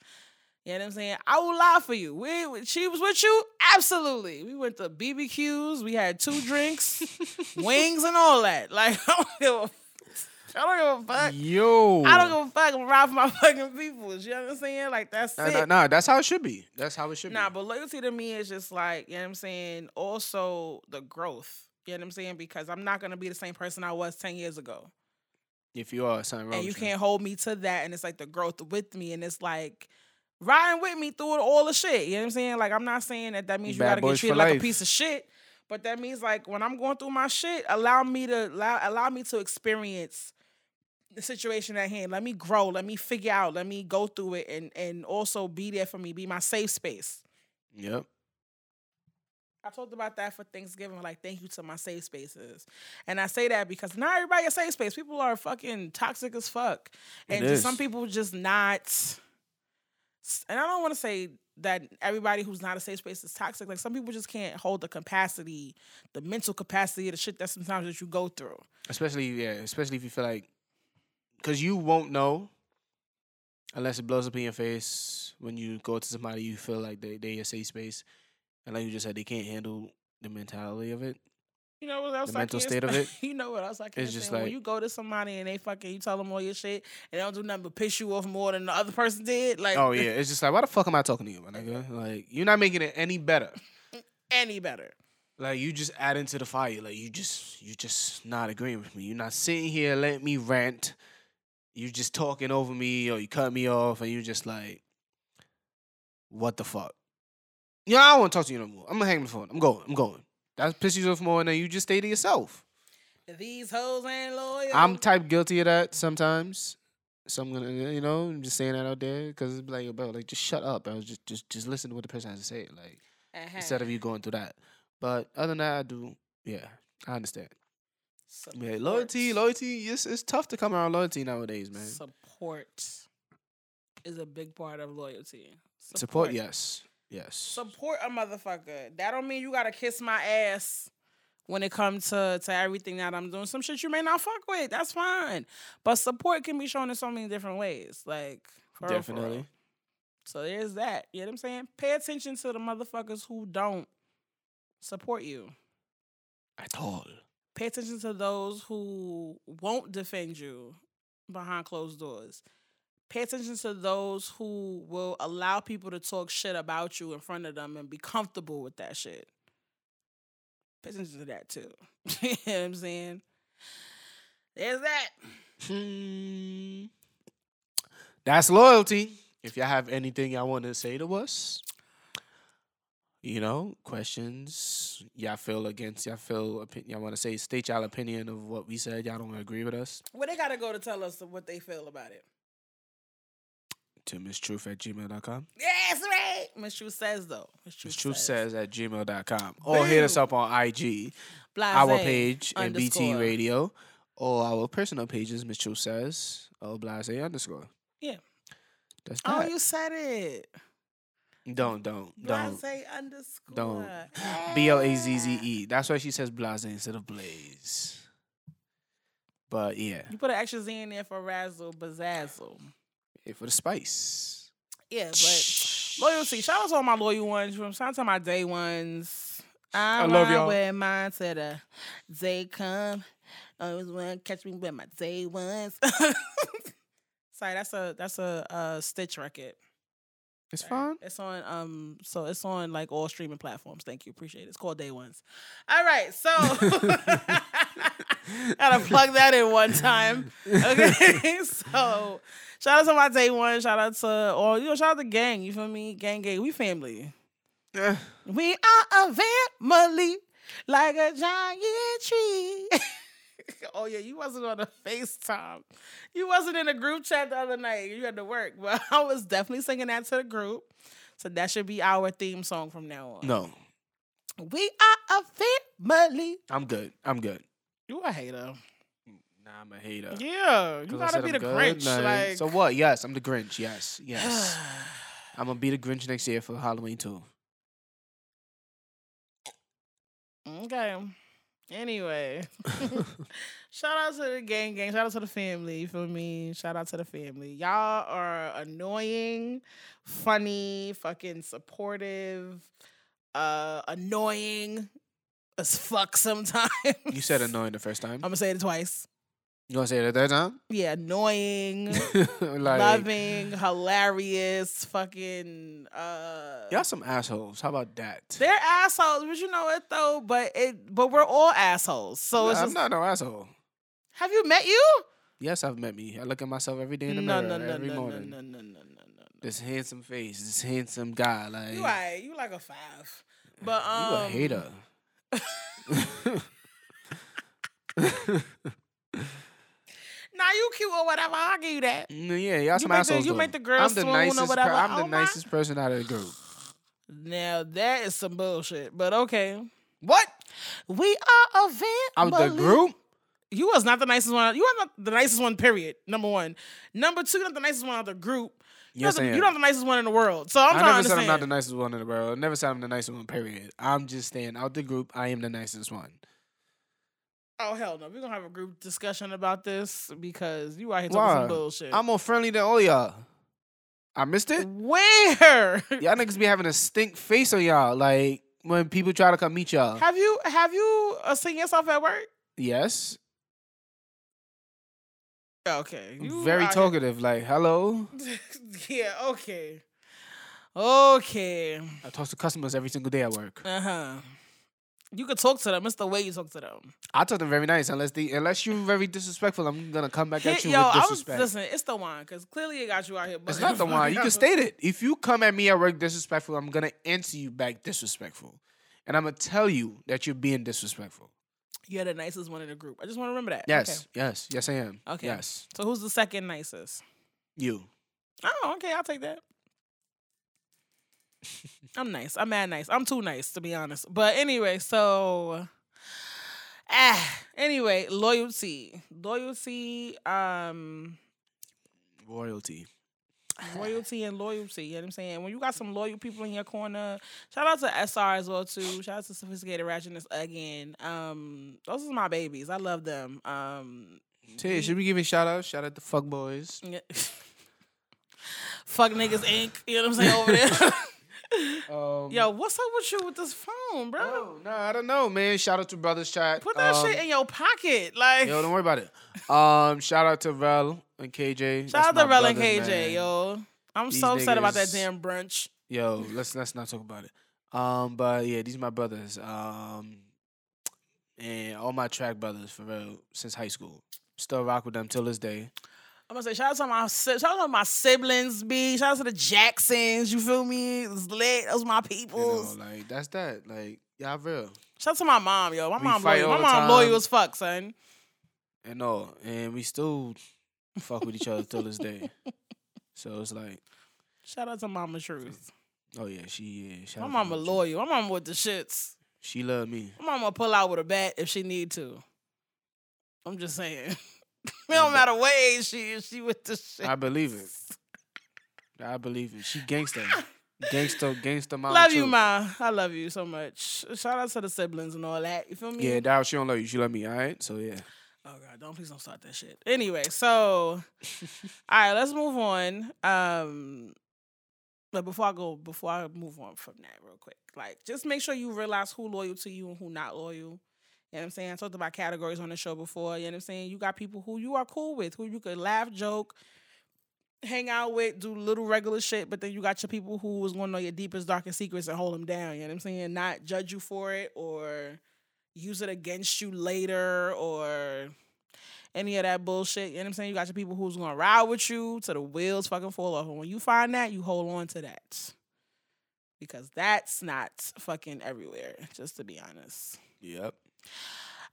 You know what I'm saying? I will lie for you. We, she was with you? Absolutely. We went to BBQs. We had two drinks, wings, and all that. Like, I don't give a, I don't give a fuck. Yo. I don't give a fuck. I'm riding for my fucking peoples. You know what I'm saying? Like, that's Nah, it. nah, nah, that's how it should be. That's how it should Nah, be. but loyalty to me is just like, you know what I'm saying? Also the growth. You know what I'm saying? Because I'm not gonna be the same person I was 10 years ago. If you are something wrong, and you can't hold me to that. And it's like the growth with me. And it's like riding with me through all the shit. You know what I'm saying? Like I'm not saying that that means you Bad gotta get treated like a piece of shit. But that means like when I'm going through my shit, allow me to allow, allow me to experience the situation at hand. Let me grow. Let me figure out. Let me go through it and and also be there for me. Be my safe space. Yep. I talked about that for Thanksgiving, like thank you to my safe spaces. And I say that because not everybody a safe space. People are fucking toxic as fuck. And just some people just not and I don't want to say that everybody who's not a safe space is toxic. Like some people just can't hold the capacity, the mental capacity of the shit that sometimes that you go through. Especially yeah, especially if you feel like, cause you won't know, unless it blows up in your face when you go to somebody you feel like they they a safe space, and like you just said, they can't handle the mentality of it. You know what else? The I mental state of it? You know what else I can't It's just stand? when like- you go to somebody and they fucking you tell them all your shit and they don't do nothing but piss you off more than the other person did. Like Oh yeah, it's just like why the fuck am I talking to you, my nigga? Like you're not making it any better. Mm, any better. Like you just add into the fire. Like you just you just not agreeing with me. You're not sitting here letting me rant. You just talking over me or you cut me off and you just like, what the fuck? Yeah, I don't want to talk to you no more. I'm gonna hang the phone. I'm going. I'm going. That pisses you off more than you just stay to yourself. These hoes ain't loyal. I'm type guilty of that sometimes. So I'm gonna, you know, I'm just saying that out there because it's like, bro, like just shut up, bro. Just, just, just listen to what the person has to say, like Uh-huh. instead of you going through that. But other than that, I do, yeah, I understand. Yeah, loyalty, loyalty. It's it's tough to come around loyalty nowadays, man. Support is a big part of loyalty. Support, yes, yes. Support a motherfucker. That don't mean you gotta kiss my ass when it comes to to everything that I'm doing. Some shit you may not fuck with. That's fine. But support can be shown in so many different ways. Like for real, real. Definitely. So there's that. You know what I'm saying? Pay attention to the motherfuckers who don't support you. At all. Pay attention to those who won't defend you behind closed doors. Pay attention to those who will allow people to talk shit about you in front of them and be comfortable with that shit. Pay attention to that too. you know what I'm saying? There's that. Hmm. That's loyalty. If y'all have anything y'all want to say to us, you know, questions y'all feel against, y'all feel opi- y'all want to say, state y'all opinion of what we said. Y'all don't agree with us. Well, they gotta go to tell us what they feel about it. To misstruth at gmail.com. Yes, right. Miss Truth says though. Miss Truth, Miss Truth says. says at gmail.com. Or hit us up on IG, Blase our page, and BT. Radio, or our personal pages, Miss Truth says, or blase underscore. Yeah. That's Oh, you said it. don't, don't, don't. Blase underscore. Don't. B L A Z Z E. That's why she says blase instead of blaze. But yeah, You put an extra Z in there for razzle bazazzle. Yeah, for the spice. Yeah, but loyalty. Shout out to all my loyal ones. From shout out to my day ones. I, I love y'all. With mine to the day come. Always want to catch me with my day ones. Sorry, that's a that's a, uh Stitch record. It's fun. It's on um so it's on like all streaming platforms. Thank you. Appreciate it. It's called Day Ones. All right, so Gotta plug that in one time. Okay, so shout out to my day one. Shout out to or you know shout out to gang. You feel me? Gang, gang. We family. Yeah. We are a family like a giant tree. oh yeah, you wasn't on a FaceTime. You wasn't in a group chat the other night. You had to work, but I was definitely singing that to the group. So that should be our theme song from now on. No, We are a family. I'm good. I'm good. You a hater. Nah, I'm a hater. Yeah, you gotta be I'm the good, Grinch. like- Like, so what? Yes, I'm the Grinch. Yes, yes. I'm gonna be the Grinch next year for Halloween too. okay. Anyway, shout out to the gang gang. Shout out to the family. You feel me? Shout out to the family. Y'all are annoying, funny, fucking supportive, uh, annoying as fuck sometimes. You said annoying the first time. I'm gonna say it twice. You gonna say it a third time? Yeah, annoying, like, loving, hilarious, fucking. uh y'all some assholes. How about that? They're assholes, but you know what though? But it, but we're all assholes. So it's I'm just. not no asshole. Have you met you? Yes, I've met me. I look at myself every day in the No, mirror no, no, every no, no, morning. no, no, no, no, no. This handsome face, this handsome guy, like You right. You like a five, but um, you a hater. Nah, you cute or whatever. I'll give you that. Mm, yeah, y'all some make the- assholes. you though. make the girls I'm the swoon or nicest. per- whatever. I'm the Oh, my- nicest person out of the group. Now that is some bullshit. But okay, What? we are a i'm the group? You was not the nicest one. You are not the nicest one. Period. Number one. Number two, not the nicest one out of the group. You're Yes, not I the, you're not the nicest one in the world. So I'm I trying to never said I'm not the nicest one in the world. I never said I'm the nicest one. Period. I'm just staying out the group. I am the nicest one. Oh hell no, we're gonna have a group discussion about this because you out here talking Why? some bullshit. I'm more friendly than all y'all. I missed it. Where Y'all niggas be having a stink face on y'all. Like when people try to come meet y'all. have you have you uh, seen yourself at work? Yes. Okay, you Very talkative. Like, hello. yeah, okay, okay, I talk to customers every single day at work. uh huh. You could talk to them. It's the way you talk to them. I talk to them very nice. Unless they, unless you're very disrespectful, I'm gonna come back at you yo, with I was disrespect. listen. It's the wine because clearly it got you out here. It's not the one. You can state it. If you come at me at work disrespectful, I'm gonna answer you back disrespectful, and I'm gonna tell you that you're being disrespectful. You're the nicest one in the group. I just want to remember that. Yes, yes, yes, I am. Okay. Yes, So who's the second nicest? you. Oh, okay. I'll take that. I'm nice. I'm mad nice. I'm too nice to be honest. But anyway, so ah, anyway, loyalty. Loyalty, um Royalty. loyalty and loyalty. You know what I'm saying? When you got some loyal people in your corner, shout out to SR as well too. Shout out to Sophisticated Ratchetness again. Um, those are my babies. I love them. Um Tay, should we give a shout out? Shout out to fuck boys. yeah. Fuck niggas Inc. You know what I'm saying over there? Um, Yo, what's up with you with this phone, bro? Oh, no, I don't know, man. Shout out to Brothers Chat. Put that Um, shit in your pocket. Like, Yo, don't worry about it. Um, shout out to Rel and KJ. shout out to Rel and KJ, man. yo. I'm These so upset about that damn brunch. Yo, let's let's not talk about it. Um, but yeah, these are my brothers. Um, and all my track brothers for real since high school. Still rock with them till this day. I'm gonna say shout out to my shout out to my siblings, B. Shout out to the Jacksons. You feel me? It's lit. Those my You know, like that's that. Like y'all real Shout out to my mom, yo. My We mom loyal. My mom loyal as fuck, son. and all, and we still fuck with each other till this day. So it's like, Shout out to Mama Truth. oh yeah, she yeah. shout My out to mama loyal. My mama with the shits. She love me. My mama pull out with a bat if she need to. I'm just saying. it don't matter what age she is, she with the shit. I believe it. I believe it. She gangster. Gangster, gangster mama. love you, ma. I love you so much. Shout out to the siblings and all that. You feel me? Yeah, Dow, she don't love you. She love me, all right? So yeah. Oh god, don't please don't start that shit. Anyway, so all right, let's move on. Um but before I go, before I move on from that real quick, like just make sure you realize who loyal to you and who not loyal. You know what I'm saying? I talked about categories on the show before. You know what I'm saying? You got people who you are cool with, who you could laugh, joke, hang out with, do little regular shit, but then you got your people who is going to know your deepest, darkest secrets and hold them down. You know what I'm saying? Not judge you for it or, use it against you later or any of that bullshit. You know what I'm saying? You got your people who's gonna ride with you to the wheels fucking fall off. And when you find that, you hold on to that. Because that's not fucking everywhere, just to be honest. Yep.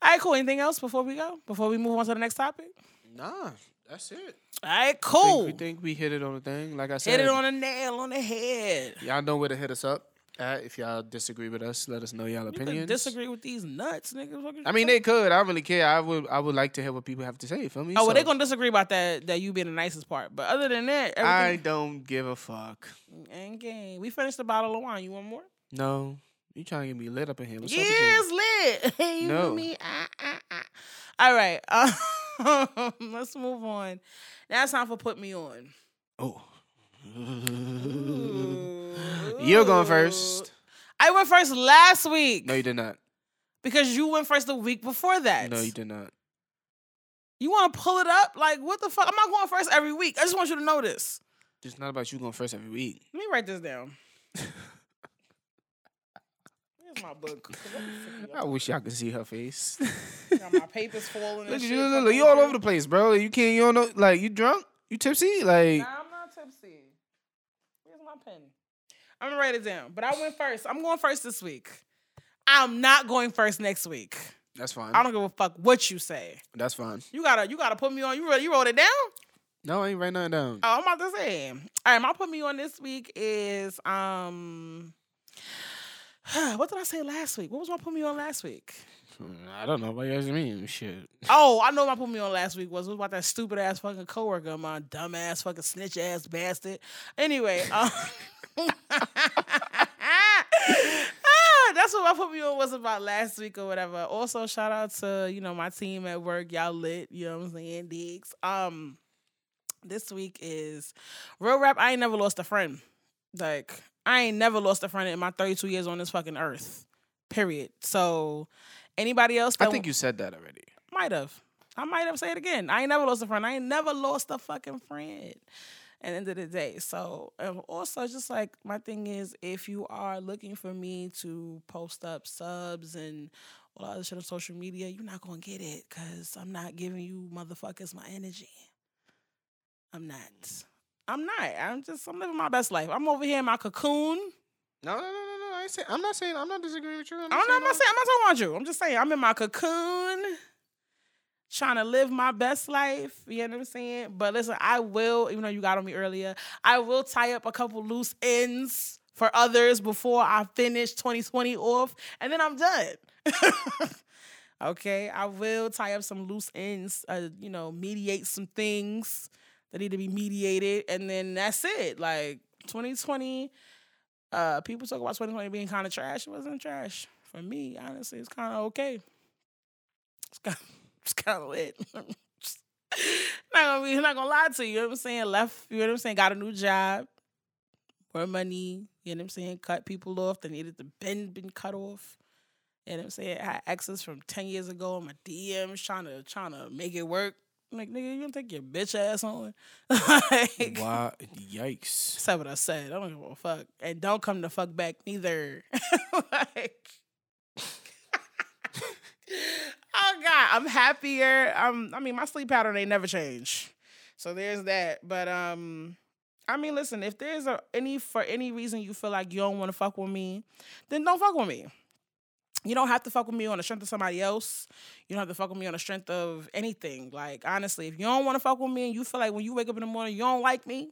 All right, cool. Anything else before we go? Before we move on to the next topic? Nah, that's it. All right, cool. think, we think we hit it on the thing. Like I said, Hit it on the nail on the head. y'all know where to hit us up at. If y'all disagree with us, let us know y'all You can opinions. disagree with these nuts, niggas. I mean, they could. I don't really care. I would. I would like to hear what people have to say. Feel me? Oh, well, they So, gonna disagree about that. That you being the nicest part, but other than that, I don't give a fuck. and game. We finished the bottle of wine. You want more? No, you trying to get me lit up in here? What's up with you? Yes, lit. you No. me? Ah, ah, ah. All right. Uh, let's move on. Now it's time for put me on. Oh. You're going first. I went first last week No, you did not. because you went first the week before that. No, you did not. You want to pull it up? Like what the fuck? I'm not going first every week. I just want you to know this. It's not about you going first every week. Let me write this down. Where's my book? I wish y'all could see her face. Got my papers falling. Look and at shit you, look, look, you all over. over the place, bro. You can't. You don't know. Like you drunk? You tipsy? Like Nah, I'm not tipsy. Where's my pen? I'm gonna write it down. But I went first. I'm going first this week. I'm not going first next week. that's fine. I don't give a fuck what you say. That's fine. You gotta, you gotta put me on. You wrote, you wrote it down. No, I ain't writing nothing down. Oh, I'm about to say. All right, my put me on this week is um. What did I say last week? What was my put me on last week? I don't know. What you asking me? Shit. Oh, I know my put me on last week was it was about that stupid ass fucking coworker of mine, dumb ass fucking snitch ass bastard. Anyway, um, ah, that's what my put me on was about last week or whatever. Also, shout out to you know my team at work, y'all lit. You know what I'm saying, digs. Um, this week is real rap. I ain't never lost a friend. Like I ain't never lost a friend in my 32 years on this fucking earth. Period. So anybody else? I think you said that already. might have. I might have said it again. I ain't never lost a friend. I ain't never lost a fucking friend. At the end of the day. So also just like my thing is if you are looking for me to post up subs and all other shit on social media, you're not gonna get it because I'm not giving you motherfuckers my energy. I'm not. I'm not. I'm just I'm living my best life. I'm over here in my cocoon. No, no, no, no, no. I ain't say, I'm not saying. I'm not disagreeing with you. I'm I don't. I'm not saying I'm not talking about you. I'm just saying I'm in my cocoon, trying to live my best life. You know what I'm saying? But listen, I will. Even though you got on me earlier, I will tie up a couple loose ends for others before I finish 2020 off, and then I'm done. okay, I will tie up some loose ends. Uh, you know, mediate some things that need to be mediated, and then that's it. Like 2020 uh people talk about 2020 being kind of trash. It wasn't trash. For me, honestly, it's kind of okay. It's kind it's kind of lit. not gonna be not gonna lie to you. You know what I'm saying? Left, you know what I'm saying? Got a new job, more money, you know what I'm saying? Cut people off that needed to been been cut off. You know what I'm saying? I had exes from 10 years ago my DMs trying to trying to make it work. I'm like, nigga, you gonna take your bitch ass on? like, Wow. Yikes. said what I said. I don't give a fuck. And don't come to fuck back neither. like, oh God, I'm happier. Um, I mean, my sleep pattern ain't never changed. So there's that. But um, I mean, listen, if there's a, any for any reason you feel like you don't want to fuck with me, then don't fuck with me. You don't have to fuck with me on the strength of somebody else. You don't have to fuck with me on the strength of anything. Like, honestly, if you don't want to fuck with me and you feel like when you wake up in the morning you don't like me,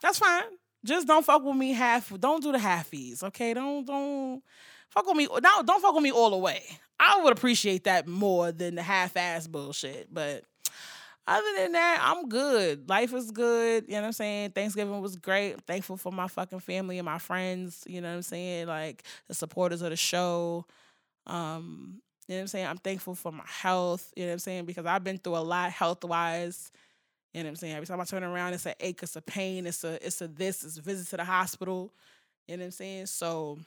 that's fine. Just don't fuck with me half. Don't do the halfies, okay? Don't don't fuck with me. No, don't fuck with me all the way. I would appreciate that more than the half-ass bullshit. But other than that, I'm good. Life is good. You know what I'm saying? Thanksgiving was great. Thankful for my fucking family and my friends. You know what I'm saying? Like the supporters of the show. Um, you know what I'm saying? I'm thankful for my health. You know what I'm saying? Because I've been through a lot health wise. You know what I'm saying? Every time I turn around, it's an ache, it's a pain, it's a it's a this, it's a visit to the hospital. You know what I'm saying? So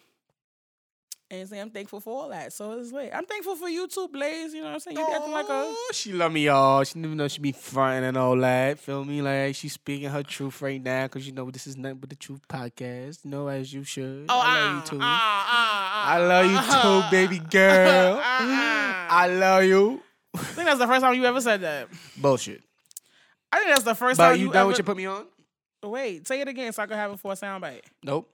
and saying I'm thankful for all that. So it's like I'm thankful for you too, Blaze. You know what I'm saying? You be acting like a Oh, she love me, y'all. She didn't even know she be fronting and all that. Feel me? Like she's speaking her truth right now because you know this is nothing but the truth podcast. You know, as you should. Oh, I love ah, you too. ah, ah, I love you too, baby girl. I love you. I think that's the first time you ever said that. Bullshit. I think that's the first But time you you, done ever. what you put me on? Wait, say it again so I can have it for a soundbite. Nope.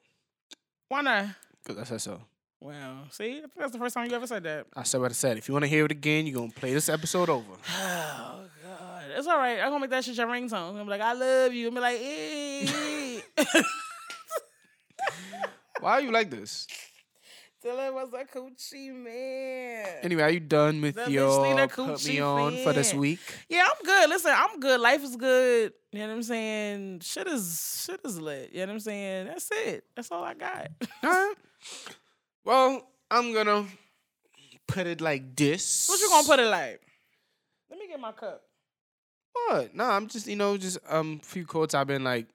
Why not? Because I said so. Well, see, that's the first time you ever said that. I said what I said. If you want to hear it again, you're going to play this episode over. Oh God, it's all right. I'm gonna make that shit your ringtone. I'm gonna be like, I love you. I'm be like, eh. Why are you like this? It was a coochie man. Anyway, are you done with The your put me on for this week? Yeah, I'm good. Listen, I'm good. Life is good. You know what I'm saying? Shit is shit is lit. You know what I'm saying? That's it. That's all I got. All right. Well, I'm gonna put it like this. what you gonna put it like? Let me get my cup. What? No, I'm just you know just um few quotes I've been like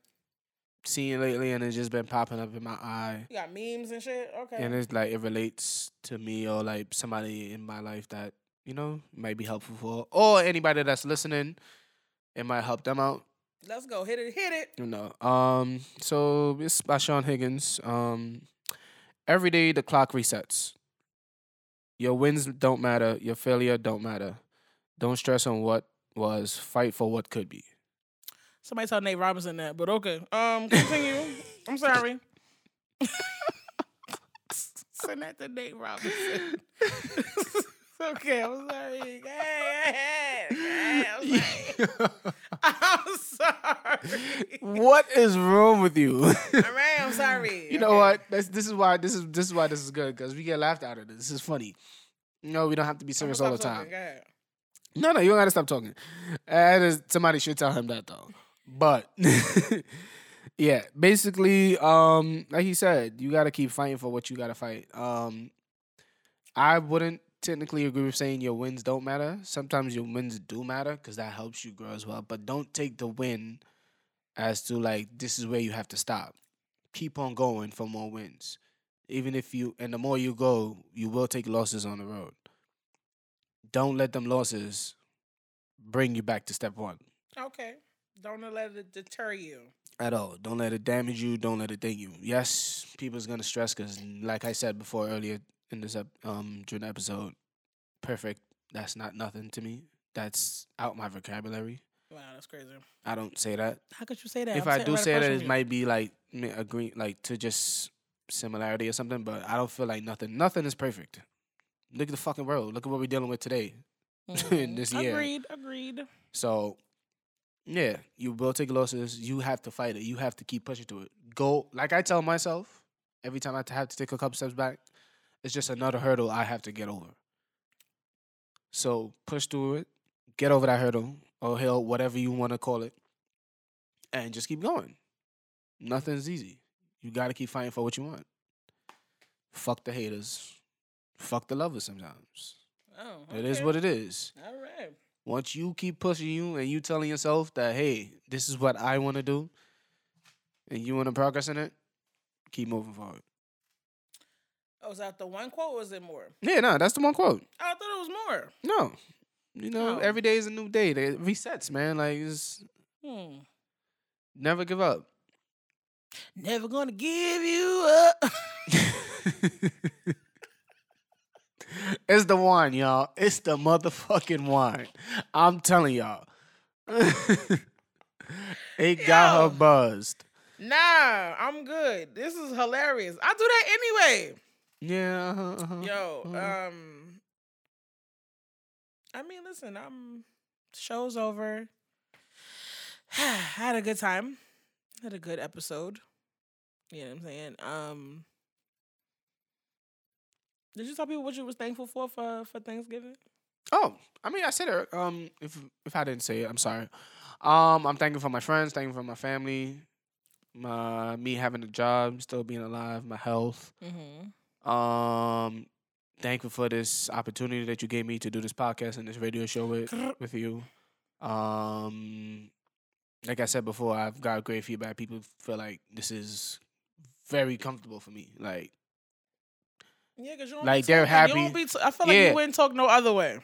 seeing lately, and it's just been popping up in my eye, You got memes and shit. Okay. and it's like it relates to me or like somebody in my life that you know might be helpful for, or anybody that's listening. It might help them out. Let's go. Hit it. Hit it. You know. Um. So it's by Sean Higgins. Um. Every day the clock resets. Your wins don't matter. Your failure don't matter. Don't stress on what was. Fight for what could be. Somebody tell Nate Robinson that, but okay. Um, continue. I'm sorry. Send that to Nate Robinson. okay, I'm sorry. Hey, hey, hey, I'm sorry. I'm sorry. what is wrong with you? All right, I'm sorry. you know Okay. what? That's, this is why this is this is why this is good because we get laughed out of this. This is funny. No, we don't have to be serious all the time. No, no, you don't gotta stop talking. Somebody should tell him that though. But yeah, basically, um, like he said, you gotta keep fighting for what you gotta fight. Um, I wouldn't technically agree with saying your wins don't matter. Sometimes your wins do matter because that helps you grow as well. But don't take the win as to like this is where you have to stop. Keep on going for more wins. Even if you and the more you go, you will take losses on the road don't let them losses bring you back to step one Okay. Don't let it deter you. at all. Don't let it damage you. Don't let it ding you. Yes, people's gonna stress because, like I said before earlier in this ep- um during the episode, perfect. That's not nothing to me. That's out my vocabulary. Wow, that's crazy. I don't say that. How could you say that? if I'm I do right say that, it might be like agree like to just similarity or something. But I don't feel like nothing. Nothing is perfect. Look at the fucking world. Look at what we're dealing with today. Mhm. this year. Agreed. Agreed. So, yeah, you will take losses. You have to fight it. You have to keep pushing through it. Go, like I tell myself every time I have to take a couple steps back, it's just another hurdle I have to get over. So, push through it, get over that hurdle or hill, whatever you want to call it, and just keep going. Nothing's easy. You got to keep fighting for what you want. Fuck the haters. Fuck the lovers sometimes. Oh, It is what it is All right. once you keep pushing you and you telling yourself that hey this is what i want to do and you want to progress in it keep moving forward Oh, was that the one quote or was it more? yeah no that's the one quote Oh, I thought it was more. no you know Oh. every day is a new day it resets man like it's Hmm. never give up Never gonna give you up. it's the wine y'all it's the motherfucking wine i'm telling y'all it got Yo. her buzzed nah, I'm good. This is hilarious. I do that anyway. Yeah uh-huh, uh-huh, Yo, uh-huh. um, I mean, listen, I'm show's over. had a good time. Had a good episode. You know what I'm saying? Um, did you tell people what you was thankful for for for Thanksgiving? Oh, I mean, I said it. Um, if if I didn't say it, I'm sorry. Um, I'm thankful for my friends, thankful for my family, my me having a job, still being alive, my health. Mm-hmm. Um, thankful for this opportunity that you gave me to do this podcast and this radio show with with you. Um, like I said before, I've got great feedback. People feel like this is very comfortable for me. Like, Yeah, because you don't Like, they're talking- You don't happy. be t- I feel like Yeah. you wouldn't talk no other way.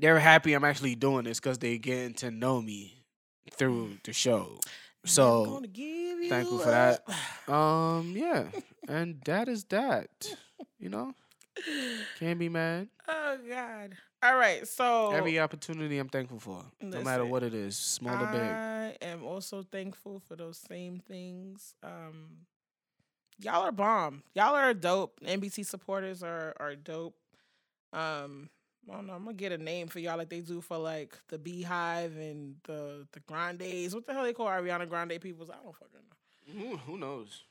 they're happy I'm actually doing this because they're getting to know me through the show. So Never give you thankful for that. Um, yeah, and that is that. You know, Can't be mad. Oh God. All right. So Every opportunity I'm thankful for, no matter what it is, small or big. I am also thankful for those same things. Um, y'all are bomb. Y'all are dope. NBT supporters are are dope. Um, I don't know. I'm gonna get a name for y'all like they do for like the BeyHive and the the Grandes. What the hell they call Ariana Grande peoples? I don't fucking know. Who, who knows?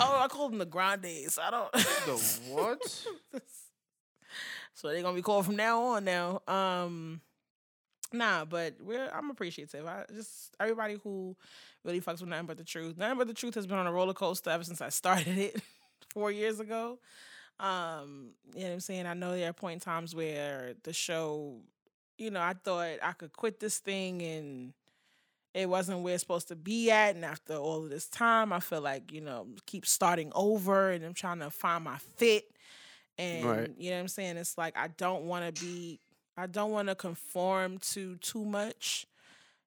Oh, I call them the Grandes. I don't. The what? so they're gonna be called from now on. Now, um, nah, but we're I'm appreciative. I just everybody who really fucks with nothing but the truth. Nothing but the truth has been on a roller coaster ever since I started it four years ago. Um, you know what I'm saying? I know there are point in times where the show, you know, I thought I could quit this thing and it wasn't where it's supposed to be at. And after all of this time, I feel like, you know, keep starting over and I'm trying to find my fit. And Right. you know what I'm saying? It's like I don't want to be I don't want to conform to too much.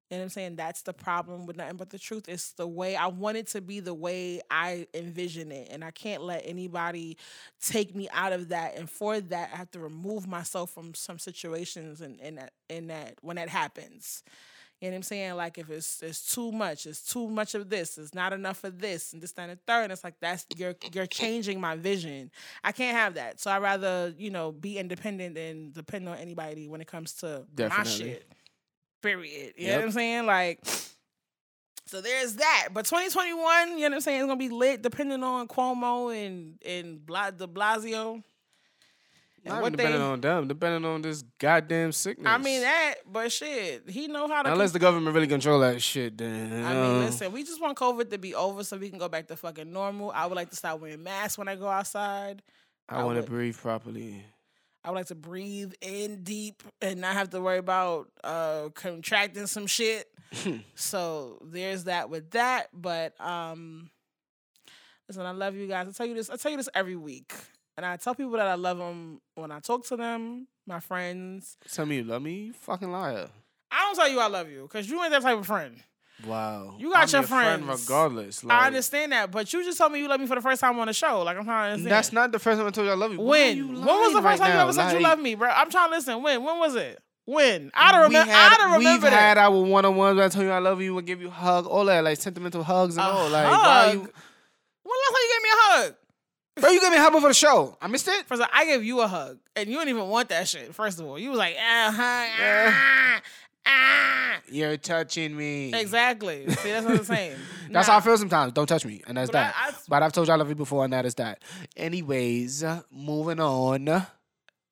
You know what I'm saying? That's the problem with nothing but the truth. It's the way I want it to be the way I envision it. And I can't let anybody take me out of that. And for that, I have to remove myself from some situations and in that in that when that happens. You know what I'm saying? Like if it's it's too much, it's too much of this, it's not enough of this, and this, that, and the third. And it's like that's you're you're changing my vision. I can't have that. So I'd rather, you know, be independent and depend on anybody when it comes to my shit. Period. You know what I'm saying? Like so there's that. But 2021, you know what I'm saying, it's gonna be lit depending on Cuomo and and Bla, de Blasio. And Not what depending they- on them, depending on this goddamn sickness. I mean that, but shit, he know how to Unless the government really control that shit, then. I mean, listen, we just want COVID to be over so we can go back to fucking normal. I would like to stop wearing masks when I go outside. I I want to breathe properly. I would like to breathe in deep and not have to worry about uh contracting some shit. so there's that with that. But um listen, I love you guys. I tell you this, I tell you this every week. And I tell people that I love them when I talk to them, my friends. Tell me you love me, you fucking liar. I don't tell you I love you because you ain't that type of friend. Wow. You got I'm your friend friends. regardless. I understand that, but you just told me you love me for the first time on the show. Like I'm trying to understand. That's not the first time I told you I love you. Why when. you When was the first right time you now? ever said you love me, bro? I'm trying to listen. When? When was it? When? I don't remember. I don't remember We've that. had our one on ones. I told you I love you. I give you a hug, all that, like sentimental hugs and A all. Like, why are you? When last time you gave me a hug? Bro, you gave me a hug before the show. I missed it. First, of all, I gave you a hug, and you didn't even want that shit. First of all, you was like, ah, ah, ah. You're touching me. Exactly. See, that's what I'm saying. That's Nah. how I feel sometimes. Don't touch me, and that's But that. I- but I've told you I love you before, and that is that. Anyways, moving on.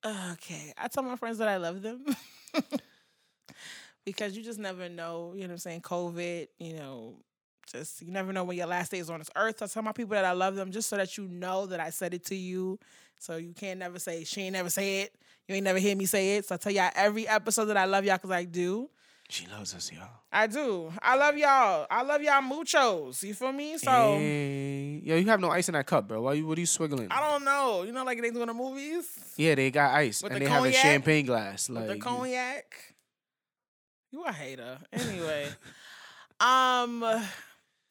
Okay. I tell my friends that I love them. because you just never know, you know what I'm saying? COVID, you know, just you never know when your last day is on this earth. I tell my people that I love them just so that you know that I said it to you. So you can't never say she ain't never say it. You ain't never hear me say it. So I tell y'all every episode that I love y'all because I do. She loves us, y'all. I do. I love y'all. I love y'all muchos. You feel me? So Hey. Yo, you have no ice in that cup, bro. Why you? What are you swiggling? I don't know. You know, like they do in the movies Yeah, they got ice, With and the they have a champagne glass. Like with the cognac. You a hater. Anyway. um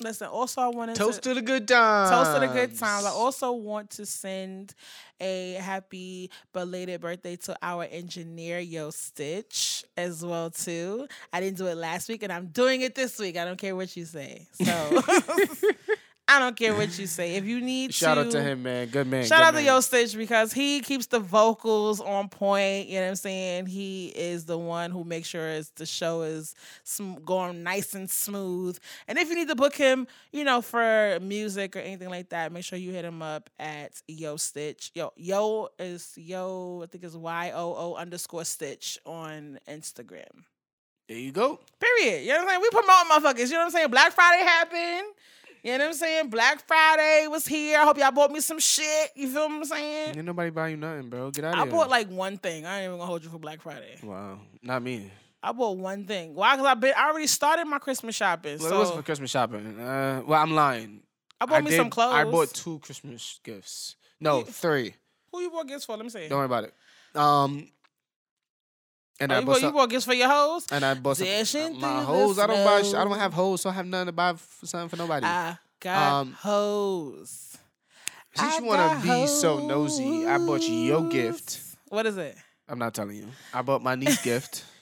listen, also I wanted toast to to the good times. Toast to the good times. I also want to send a happy belated birthday to our engineer Yo Stitch as well too. I didn't do it last week and I'm doing it this week. I don't care what you say. So I don't care what you say. If you need Shout to out to him, man. Good man. Shout good out to. Yo Stitch because he keeps the vocals on point. You know what I'm saying? He is the one who makes sure it's, the show is sm- going nice and smooth. And if you need to book him, you know, for music or anything like that, make sure you hit him up at Yo Stitch. Yo, Yo is Yo, I think it's Y O O underscore Stitch on Instagram. There you go. Period. You know what I'm saying? We promote motherfuckers. You know what I'm saying? Black Friday happened. You know what I'm saying? Black Friday was here. I hope y'all bought me some shit. You feel what I'm saying? Ain't nobody buy you nothing, bro. Get out of here. I here. bought like one thing. I ain't even gonna hold you for Black Friday. Wow, not me. I bought one thing. Why? Because I been I already started my Christmas shopping. Well, so it was for Christmas shopping. Uh, well, I'm lying. I bought me some clothes. I bought two Christmas gifts. No, three. Who you bought gifts for? Let me see. Don't worry about it. Um, and Oh, I you, bought you bought gifts for your hoes? And I bought some. My hoes. I don't buy. I don't have hoes, so I have nothing to buy f- something for nobody. I got Um, hoes. Since I you want to be so nosy, I bought you your gift. What is it? I'm not telling you. I bought my niece gift.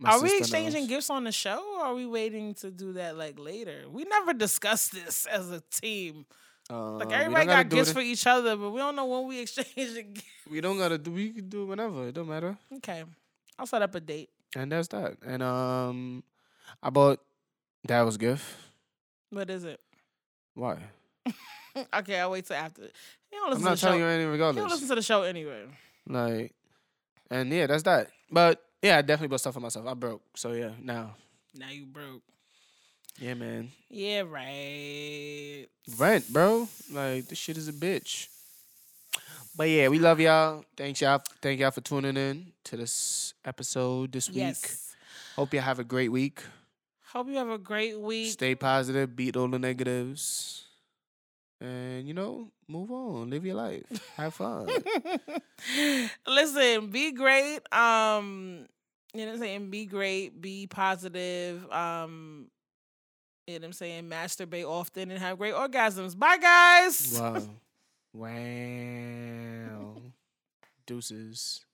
My are we exchanging knows. gifts on the show or are we waiting to do that like later? We never discussed this as a team. Uh, Like everybody got gifts for each other, but we don't know when we exchanging gifts. We don't gotta do. We can do it whenever. It don't matter. Okay. I'll set up a date. And that's that. And um, I bought was gift. What is it? Why? okay, I'll wait till after. You don't I'm listen not to the telling show. you anything You don't listen to the show anyway. Like, and yeah, that's that. But yeah, I definitely bought stuff for myself. I broke, so yeah. Now, Now you broke. yeah, man. Yeah, right. Rent, bro. Like this shit is a bitch. But yeah, we love y'all. Thanks y'all. Thank y'all for tuning in to this episode this week. Yes. Hope you have a great week. Hope you have a great week. Stay positive. Beat all the negatives. And you know, move on. Live your life. Have fun. Listen, be great. Um, you know what I'm saying? Be great, be positive. Um, you know what I'm saying? Masturbate often and have great orgasms. Bye guys. wow. Wow. Deuces.